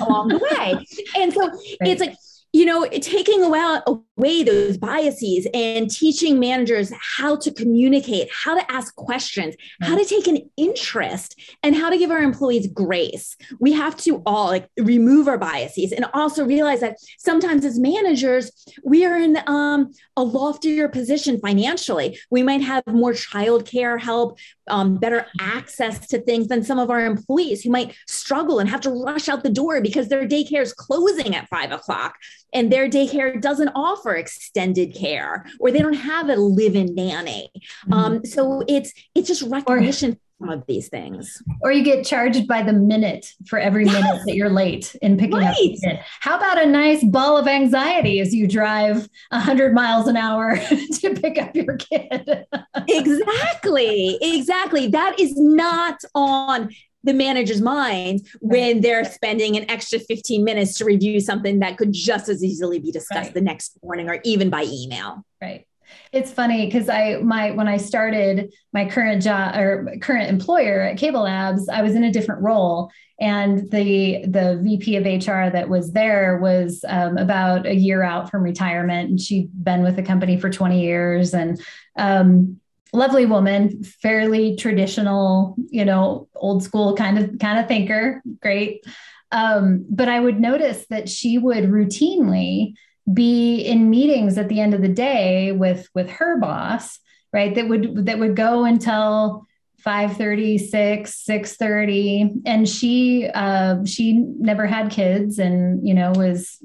along the way and so right. it's like you know, taking away, away those biases and teaching managers how to communicate, how to ask questions, how to take an interest, and how to give our employees grace. We have to all like remove our biases and also realize that sometimes as managers, we are in um, a loftier position financially. We might have more childcare help, um, better access to things than some of our employees who might struggle and have to rush out the door because their daycare is closing at five o'clock and their daycare doesn't offer extended care or they don't have a live-in nanny. Mm-hmm. Um, so it's it's just recognition. Or- some of these things. Or you get charged by the minute for every yes. minute that you're late in picking right. up. How about a nice ball of anxiety as you drive 100 miles an hour to pick up your kid? exactly. Exactly. That is not on the manager's mind when they're spending an extra 15 minutes to review something that could just as easily be discussed right. the next morning or even by email. Right. It's funny because I my when I started my current job or current employer at CableLabs, I was in a different role, and the the VP of HR that was there was um, about a year out from retirement, and she'd been with the company for 20 years, and um, lovely woman, fairly traditional, you know, old school kind of kind of thinker, great. Um, but I would notice that she would routinely be in meetings at the end of the day with with her boss right that would that would go until 5 6 6 and she uh, she never had kids and you know was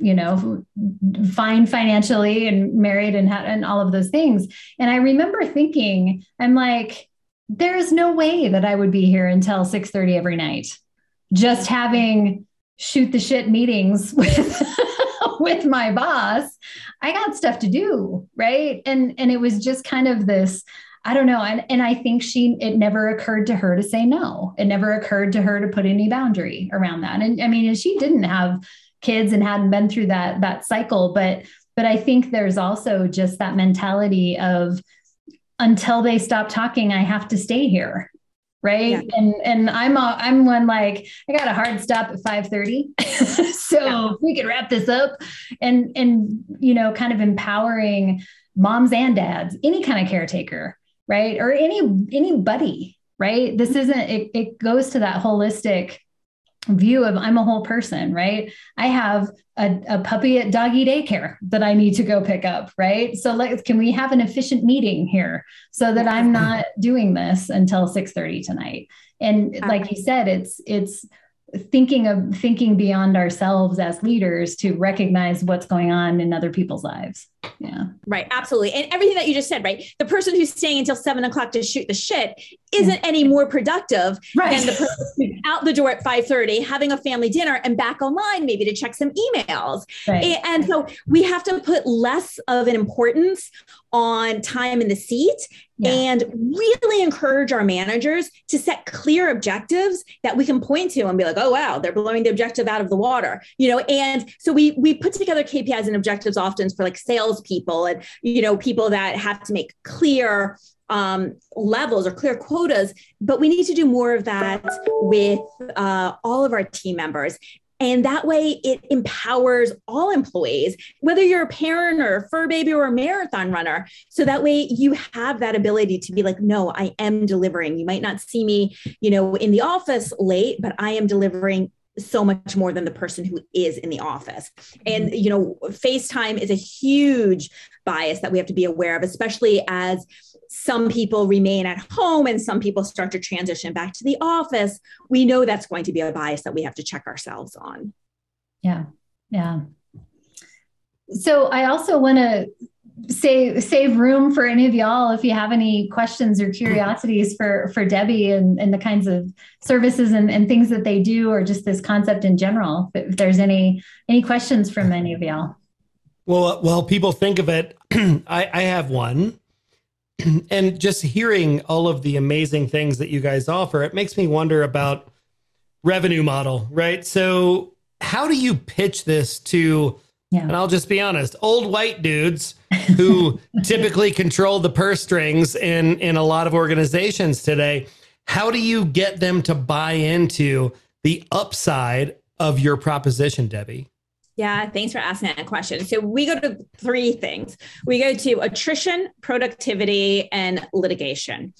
you know fine financially and married and had and all of those things and i remember thinking i'm like there is no way that i would be here until 6 every night just having shoot the shit meetings with with my boss, I got stuff to do, right? And and it was just kind of this I don't know. And, and I think she, it never occurred to her to say no. It never occurred to her to put any boundary around that. And I mean, she didn't have kids and hadn't been through that, that cycle, but, but I think there's also just that mentality of until they stop talking, I have to stay here right? Yeah. and and i'm a, i'm one like i got a hard stop at 5.30 so yeah. we could wrap this up and and you know kind of empowering moms and dads any kind of caretaker right? Or any anybody right? This mm-hmm. isn't it, it goes to that holistic view of I'm a whole person, right? I have a, a, puppy at doggy daycare that I need to go pick up, right? So let's can we have an efficient meeting here so that I'm not doing this until 6 30 tonight? And uh-huh. like you said, it's it's thinking of thinking beyond ourselves as leaders to recognize what's going on in other people's lives. Yeah. Right. Absolutely. And everything that you just said, right? The person who's staying until seven o'clock to shoot the shit isn't any more productive right. than the person who's out the door at 5:30, having a family dinner and back online maybe to check some emails. Right. And so we have to put less of an importance on time in the seat yeah. and really encourage our managers to set clear objectives that we can point to and be like, oh wow, they're blowing the objective out of the water, you know. And so we we put together KPIs and objectives often for like salespeople and you know people that have to make clear um, levels or clear quotas, but we need to do more of that with uh, all of our team members. And that way it empowers all employees, whether you're a parent or a fur baby or a marathon runner. So that way you have that ability to be like, no, I am delivering. You might not see me, you know, in the office late, but I am delivering so much more than the person who is in the office. And, mm-hmm. you know, FaceTime is a huge bias that we have to be aware of, especially as some people remain at home and some people start to transition back to the office, we know that's going to be a bias that we have to check ourselves on. Yeah. Yeah. So I also want to save save room for any of y'all if you have any questions or curiosities for for Debi and, and the kinds of services and, and things that they do or just this concept in general. If there's any any questions from any of y'all. Well, uh, while people think of it, I, I have one. and just hearing all of the amazing things that you guys offer, it makes me wonder about revenue model, right? So how do you pitch this to yeah. and I'll just be honest, old white dudes who typically control the purse strings in in a lot of organizations today? How do you get them to buy into the upside of your proposition, Debi? Yeah, thanks for asking that question. So we go to three things. We go to attrition, productivity, and litigation.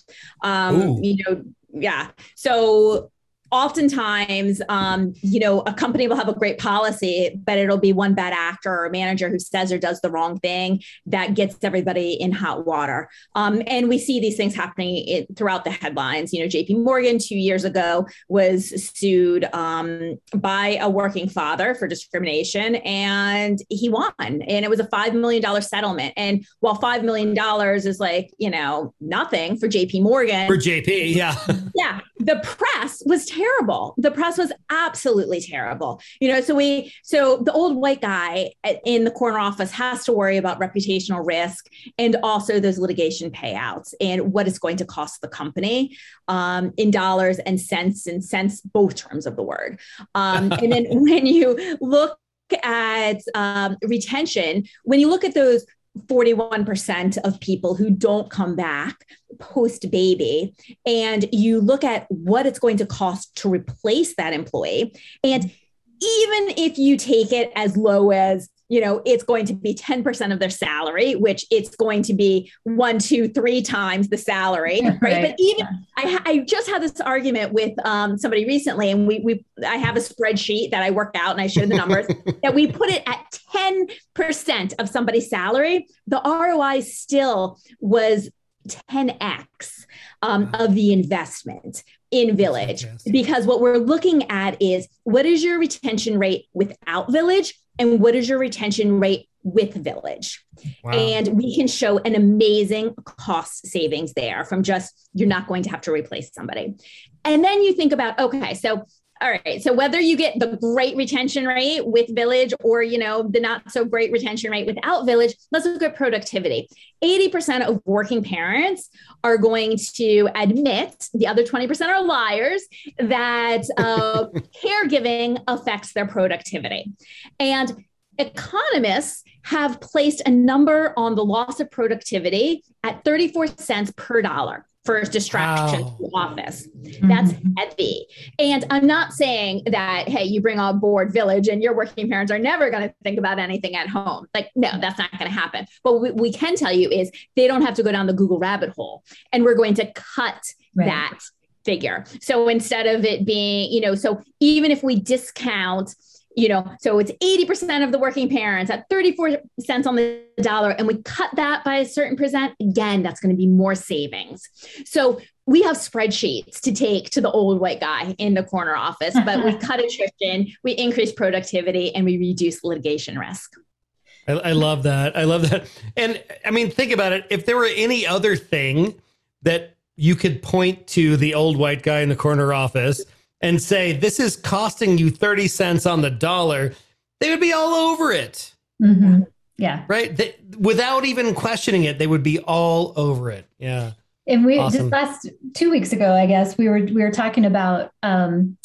Um, you know, yeah. So oftentimes, um, you know, a company will have a great policy, but it'll be one bad actor or manager who says or does the wrong thing that gets everybody in hot water. Um, and we see these things happening in, throughout the headlines. You know, JP Morgan two years ago was sued um, by a working father for discrimination and he won. And it was a $5 million settlement. And while $5 million is like, you know, nothing for JP Morgan. For JP, yeah. yeah. The press was terrible. The press was absolutely terrible. You know, so we, so the old white guy in the corner office has to worry about reputational risk and also those litigation payouts and what it's going to cost the company um, in dollars and cents and cents, both terms of the word. Um, and then when you look at um, retention, when you look at those 41% of people who don't come back post baby. And you look at what it's going to cost to replace that employee. And even if you take it as low as you know it's going to be 10% of their salary which it's going to be one two three times the salary right, right. but even I, I, just had this argument with um, somebody recently and we, we i have a spreadsheet that i worked out and i showed the numbers that we put it at 10% of somebody's salary. The roi still was 10x um, of the investment in Villyge. because what we're looking at is what is your retention rate without Villyge and what is your retention rate with Villyge. Wow. And we can show an amazing cost savings there from just you're not going to have to replace somebody. And then you think about okay, so all right. So whether you get the great retention rate with Villyge or, you know, the not so great retention rate without Villyge, let's look at productivity. 80% of working parents are going to admit, the other 20% are liars, that uh, caregiving affects their productivity. And economists have placed a number on the loss of productivity at 34 cents per dollar for distraction wow. to the office. That's mm-hmm. heavy. And I'm not saying that, hey, you bring on board Villyge and your working parents are never going to think about anything at home. Like, no, that's not going to happen. But what we can tell you is they don't have to go down the Google rabbit hole. And we're going to cut right. that figure. So instead of it being, you know, so even if we discount you know so it's 80% of the working parents at 34 cents on the dollar and we cut that by a certain percent again that's going to be more savings. So we have spreadsheets to take to the old white guy in the corner office but we cut attrition we increase productivity and we reduce litigation risk. I, I love that. I love that. And i mean think about it. If there were any other thing that you could point to the old white guy in the corner office and say this is costing you 30 cents on the dollar, they would be all over it. Mm-hmm. Yeah. Right. They, without even questioning it, they would be all over it. Yeah. And we awesome. just last two weeks ago, I guess we were we were talking about um,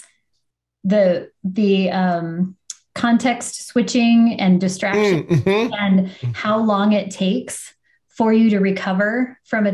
the the um, context switching and distraction mm-hmm. and how long it takes for you to recover from a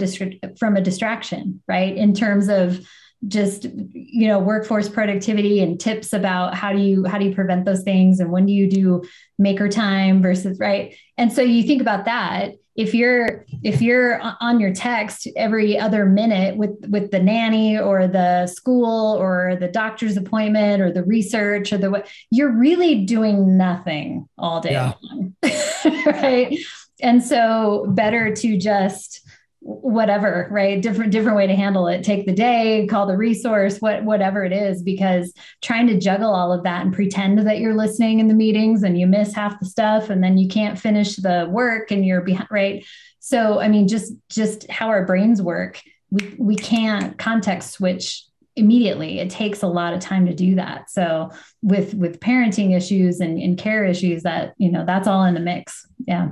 from a distraction, right? In terms of just you know workforce productivity and tips about how do you how do you prevent those things and when do you do maker time versus right? And so you think about that. If you're if you're on your text every other minute with with the nanny or the school or the doctor's appointment or the research or the what you're really doing nothing all day yeah. long right? And so better to just whatever right? Different different way to handle it. Take the day call the resource what whatever it is because trying to juggle all of that and pretend that you're listening in the meetings and you miss half the stuff and then you can't finish the work and you're behind right? So i mean just just how our brains work we we can't context switch immediately. It takes a lot of time to do that. So with with parenting issues and, and care issues that you know that's all in the mix. Yeah.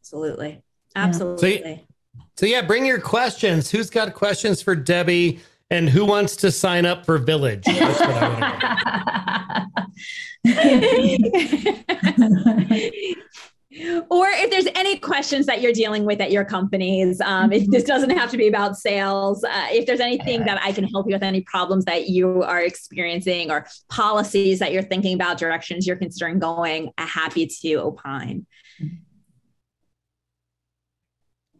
Absolutely. Absolutely. so, so yeah bring your questions. Who's got questions for Debi and who wants to sign up for Villyge? Or if there's any questions that you're dealing with at your companies, um, if this doesn't have to be about sales, uh, if there's anything that I can help you with, any problems that you are experiencing or policies that you're thinking about, directions you're considering going, I'm happy to opine.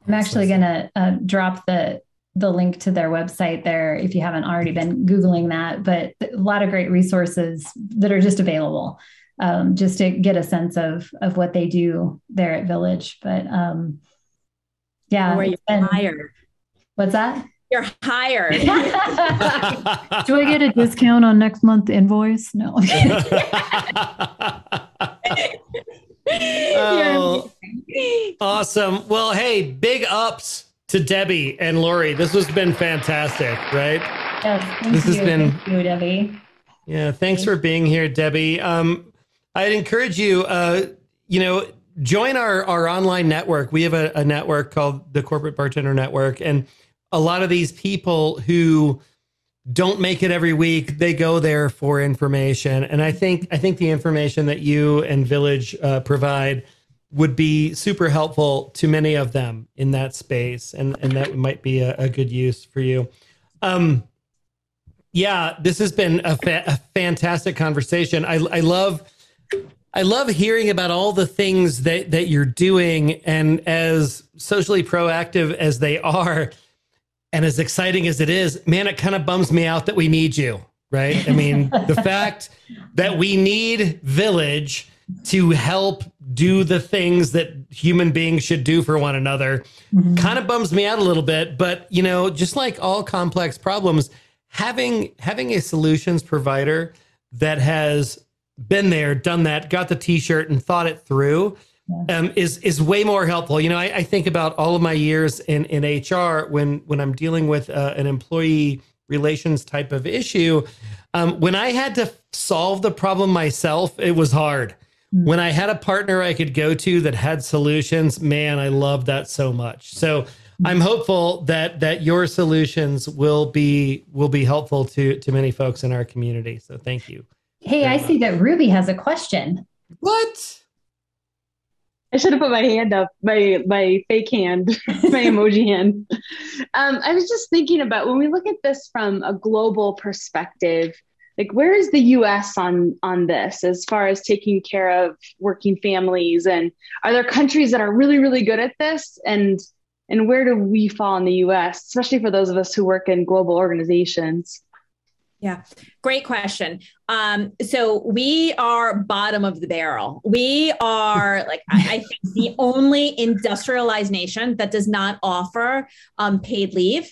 I'm actually going to uh, drop the the link to their website there if you haven't already been googling that but a lot of great resources that are just available um, just to get a sense of of what they do there at Villyge. But um, yeah, where you been, hired. What's that? You're hired. do I get a discount on next month invoice? No. oh, awesome. Well, hey, big ups to Debi and Lori. This has been fantastic, right? Yes, this you. has been thank you, Debi. Yeah, thanks for being here, Debi. Um, I'd encourage you, uh, you know, join our, our online network. We have a, a network called the Corporate Bartender Network. And a lot of these people who don't make it every week, they go there for information. And I think I think the information that you and Villyge uh, provide would be super helpful to many of them in that space, and and that might be a, a good use for you. Um, yeah, this has been a, fa- a fantastic conversation. I I love I love hearing about all the things that that you're doing and as socially proactive as they are and as exciting as it is, man, it kind of bums me out that we need you, right? I mean, the fact that we need Villyge to help do the things that human beings should do for one another mm-hmm. kind of bums me out a little bit, but you know, just like all complex problems, having having a solutions provider that has been there, done that, got the T-shirt, and thought it through. Um, is is way more helpful. You know, I, I, think about all of my years in in HR when when I'm dealing with uh, an employee relations type of issue. Um, when I had to solve the problem myself, it was hard. Mm-hmm. When I had a partner I could go to that had solutions, man, I loved that so much. So mm-hmm. I'm hopeful that that your solutions will be will be helpful to to many folks in our community. So thank you. Hey, I see that Ruby has a question. What? I should have put my hand up, my my fake hand, my emoji hand. Um, I was just thinking about when we look at this from a global perspective, like where is the U.S. on on this as far as taking care of working families, and are there countries that are really really good at this, and and where do we fall in the U.S., especially for those of us who work in global organizations? Yeah, great question. Um, so we are bottom of the barrel. We are like I, I think the only industrialized nation that does not offer um, paid leave.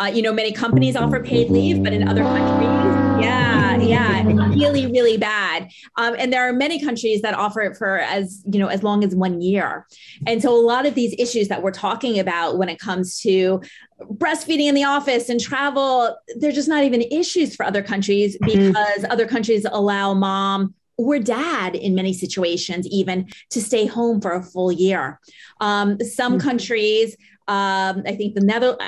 Uh, you know, many companies offer paid leave, but in other countries, yeah, yeah, really, really bad. Um, and there are many countries that offer it for as you know as long as one year. And so a lot of these issues that we're talking about when it comes to breastfeeding in the office and travel, they're just not even issues for other countries mm-hmm. because mm-hmm. other countries allow mom or dad in many situations even to stay home for a full year. Um, some mm-hmm. countries, um, I think the Netherlands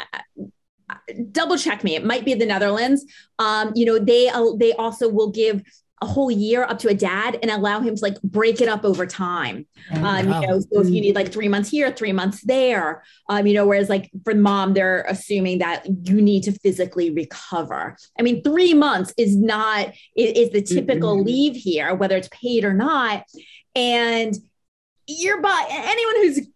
double check me. It might be the Netherlands. Um, you know, they uh, they also will give a whole year up to a dad and allow him to like break it up over time. Oh, um, wow. you know, so if you need like three months here, three months there, um, you know, whereas like for mom, they're assuming that you need to physically recover. I mean, three months is not is, the typical mm-hmm. leave here, whether it's paid or not. And your body, anyone who's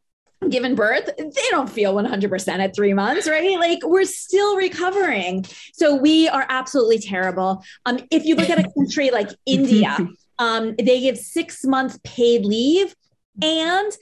given birth, they don't feel 100% at three months, right? Like we're still recovering. So we are absolutely terrible. Um, if you look at a country like India, um, they give six months paid leave and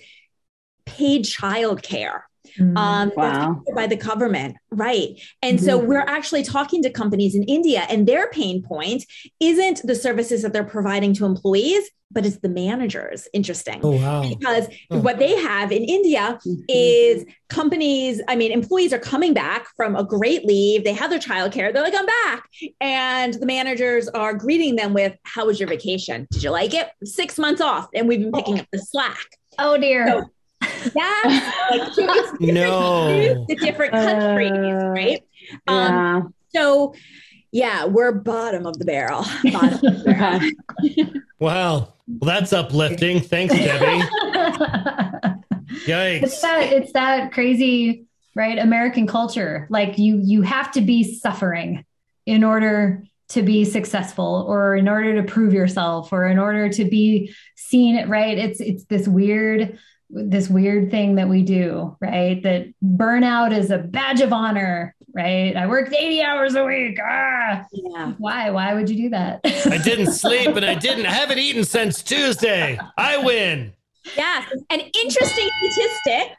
paid childcare. Mm, um, wow. by the government, right? And mm-hmm. so we're actually talking to companies in India, and their pain point isn't the services that they're providing to employees, but it's the managers. Interesting. Oh, wow. Because oh. what they have in India mm-hmm. is companies, I mean, employees are coming back from a great leave. They have their childcare. They're like, I'm back. And the managers are greeting them with, How was your vacation? Did you like it? Six months off. And we've been picking up the slack. Oh, dear. So, yeah. like, no. The different countries, uh, right? Um, yeah. Um, so, yeah, we're bottom of the barrel. Of the barrel. wow. Well, that's uplifting. Thanks, Debi. Yikes. It's that it's that crazy, right? American culture. Like you you have to be suffering in order to be successful or in order to prove yourself or in order to be seen right it's it's this weird this weird thing that we do right that burnout is a badge of honor right? I worked 80 hours a week. Ah, yeah. Why? Why would you do that? I didn't sleep and I didn't haven't eaten since Tuesday. I win. Yeah. An interesting statistic.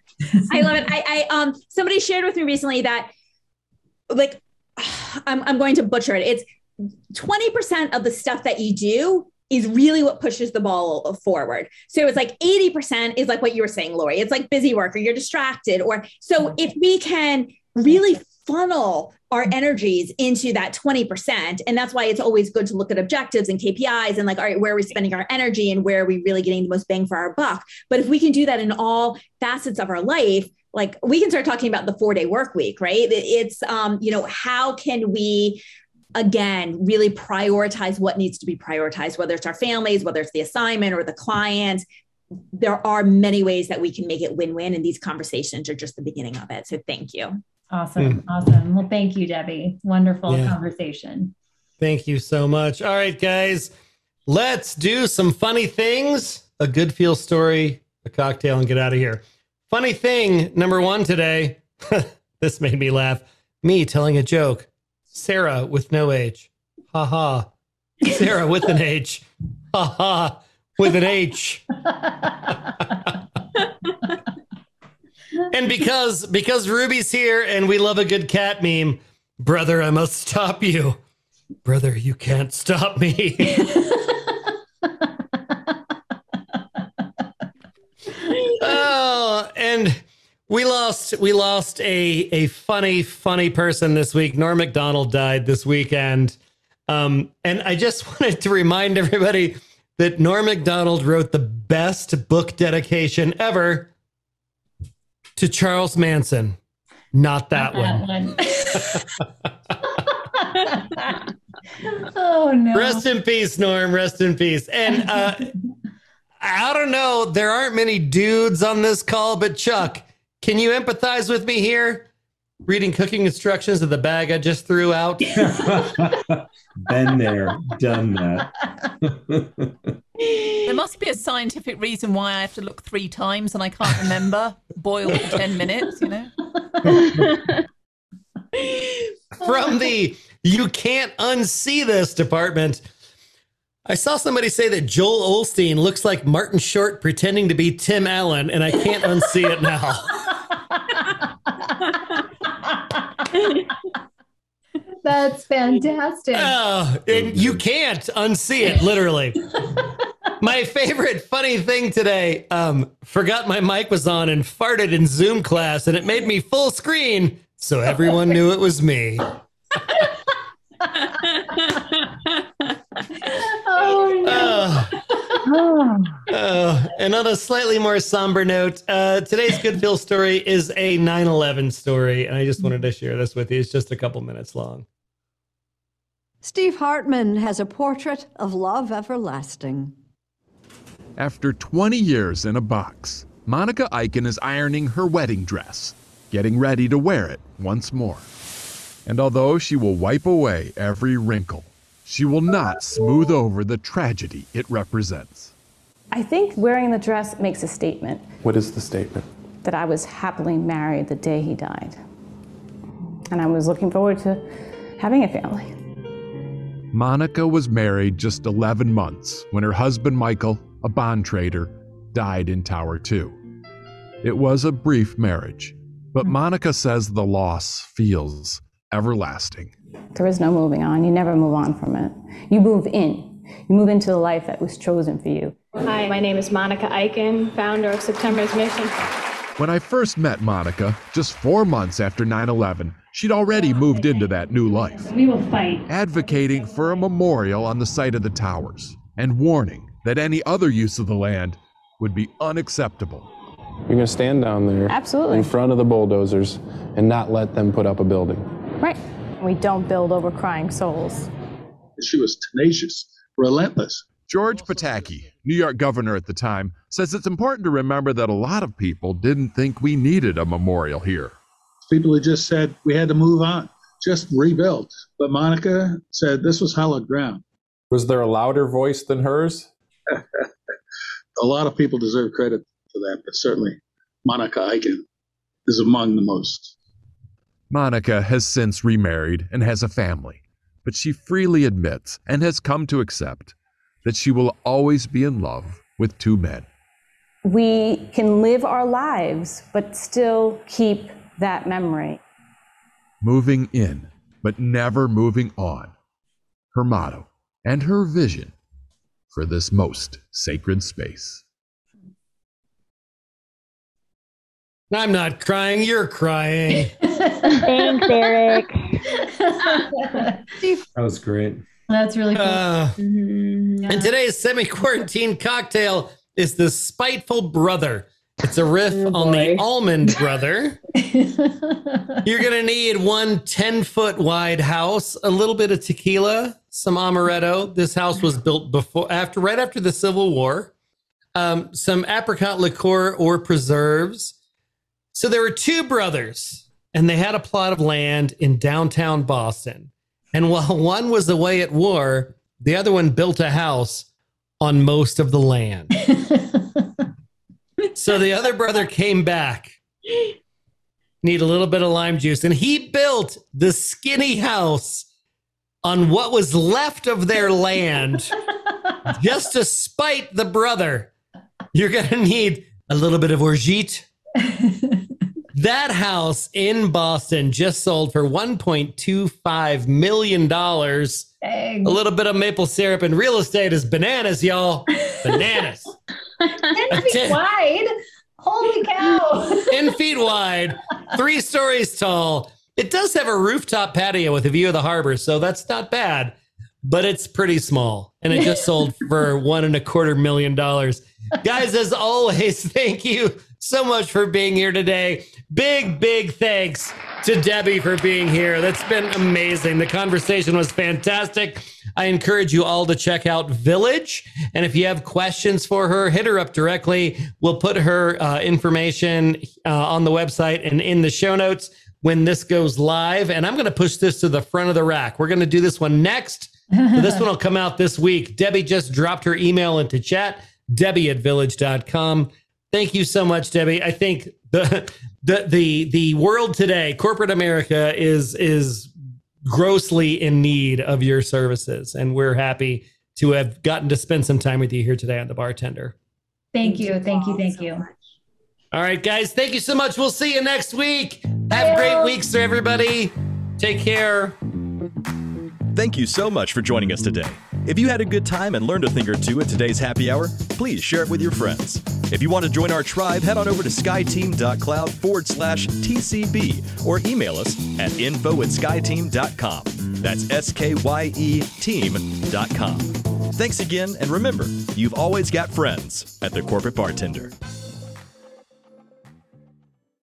I love it. I, I um somebody shared with me recently that like I'm I'm going to butcher it. It's 20% of the stuff that you do is really what pushes the ball forward. So it's like 80% is like what you were saying, Lori. It's like busy work or you're distracted. Or so if we can really funnel our energies into that 20%. And that's why it's always good to look at objectives and KPIs and like, all right, where are we spending our energy and where are we really getting the most bang for our buck? But if we can do that in all facets of our life, like we can start talking about the four day work week, right? It's, um, you know, how can we again really prioritize what needs to be prioritized whether it's our families whether it's the assignment or the client there are many ways that we can make it win-win and these conversations are just the beginning of it so thank you Awesome. Mm. Awesome. Well, thank you, Debi. Wonderful yeah. conversation. Thank you so much. All right, guys, let's do some funny things, a good feel story, a cocktail, and get out of here. Funny thing number one today. this made me laugh. Me telling a joke. Sarah with no H. Ha ha. Sarah with an H. Ha ha. With an H. and because because Ruby's here and we love a good cat meme, brother, I must stop you. Brother, you can't stop me. oh, and we lost we lost a a funny funny person this week. Norm Macdonald died this weekend. Um, and I just wanted to remind everybody that Norm Macdonald wrote the best book dedication ever to Charles Manson. Not that, Not one. one. oh no. Rest in peace, Norm. Rest in peace. And uh, I don't know. There aren't many dudes on this call, but Chuck, can you empathize with me here? Reading cooking instructions of the bag I just threw out. Been there, done that. there must be a scientific reason why I have to look three times and I can't remember. Boil for 10 minutes, you know? From the you can't unsee this department. I saw somebody say that Joel Osteen looks like Martin Short pretending to be Tim Allen, and I can't unsee it now. That's fantastic. Oh, and you can't unsee it, literally. my favorite funny thing today, um, forgot my mic was on and farted in Zoom class, and it made me full screen, so everyone knew it was me. oh, no. Uh, uh, and on a slightly more somber note, uh, today's good feel story is a 9 11 story. And I just wanted to share this with you. It's just a couple minutes long. Steve Hartman has a portrait of love everlasting. After 20 years in a box, Monica Iken is ironing her wedding dress, getting ready to wear it once more. And although she will wipe away every wrinkle, she will not smooth over the tragedy it represents. I think wearing the dress makes a statement. What is the statement? That I was happily married the day he died. And I was looking forward to having a family. Monica was married just 11 months when her husband Michael, a bond trader, died in Tower 2. It was a brief marriage, But hmm. Monica says the loss feels everlasting. There is no moving on. You never move on from it. You move in. You move into the life that was chosen for you. Hi, my name is Monica Iken, founder of September's Mission. When I first met Monica, just four months after 9 11, she'd already moved into that new life. We will fight. Advocating for a memorial on the site of the towers and warning that any other use of the land would be unacceptable. You're going to stand down there Absolutely. in front of the bulldozers and not let them put up a building. Right. We don't build over crying souls. She was tenacious, relentless. George Pataki, New York governor at the time, says it's important to remember that a lot of people didn't think we needed a memorial here. People had just said we had to move on, just rebuild. But Monica said this was hallowed ground. Was there a louder voice than hers? a lot of people deserve credit for that, but certainly Monica Iken is among the most. Monica has since remarried and has a family, but she freely admits and has come to accept that she will always be in love with two men. We can live our lives, but still keep that memory. Moving in, but never moving on. Her motto and her vision for this most sacred space. I'm not crying, you're crying. Thanks, Eric. That was great. That's really cool. Uh, Mhm. And today's semi quarantine cocktail is the Spiteful Brother. It's a riff on the Almond Brother. You're going to need one 10 foot wide house, a little bit of tequila, some amaretto. This house was built before, after, right after the Civil War. Um, some apricot liqueur or preserves. So there were two brothers, and they had a plot of land in downtown Boston. And while one was away at war, the other one built a house on most of the land. so the other brother came back. Need a little bit of lime juice. And he built the skinny house on what was left of their land just to spite the brother. You're going to need a little bit of orgeat. That house in Boston just sold for $1.25 million. Dang. A little bit of maple syrup and real estate is bananas, y'all. Bananas. 10 feet wide. Holy cow. 10 feet wide, three stories tall. It does have a rooftop patio with a view of the harbor, so that's not bad, but it's pretty small. And it just sold for one and a quarter million dollars. Guys, as always, thank you so much for being here today. Big, big thanks to Debi for being here. That's been amazing. The conversation was fantastic. I encourage you all to check out Villyge. And if you have questions for her, hit her up directly. We'll put her uh, information uh, on the website and in the show notes when this goes live. And I'm going to push this to the front of the rack. We're going to do this one next. So this one will come out this week. Debi just dropped her email into chat, debi at villyge.com. Thank you so much, Debi. I think the the the the world today, corporate America is is grossly in need of your services. And we're happy to have gotten to spend some time with you here today on the bartender. Thank you. Thank you. Thank you. All right, guys, thank you so much. We'll see you next week. Have great weeks, everybody. Take care. Thank you so much for joining us today. If you had a good time and learned a thing or two at today's happy hour, please share it with your friends. If you want to join our tribe, head on over to skyeteam.cloud forward slash TCB or email us at info at skyeteam.com. That's S K Y E team.com. Thanks again, and remember, you've always got friends at the Corporate Bartender.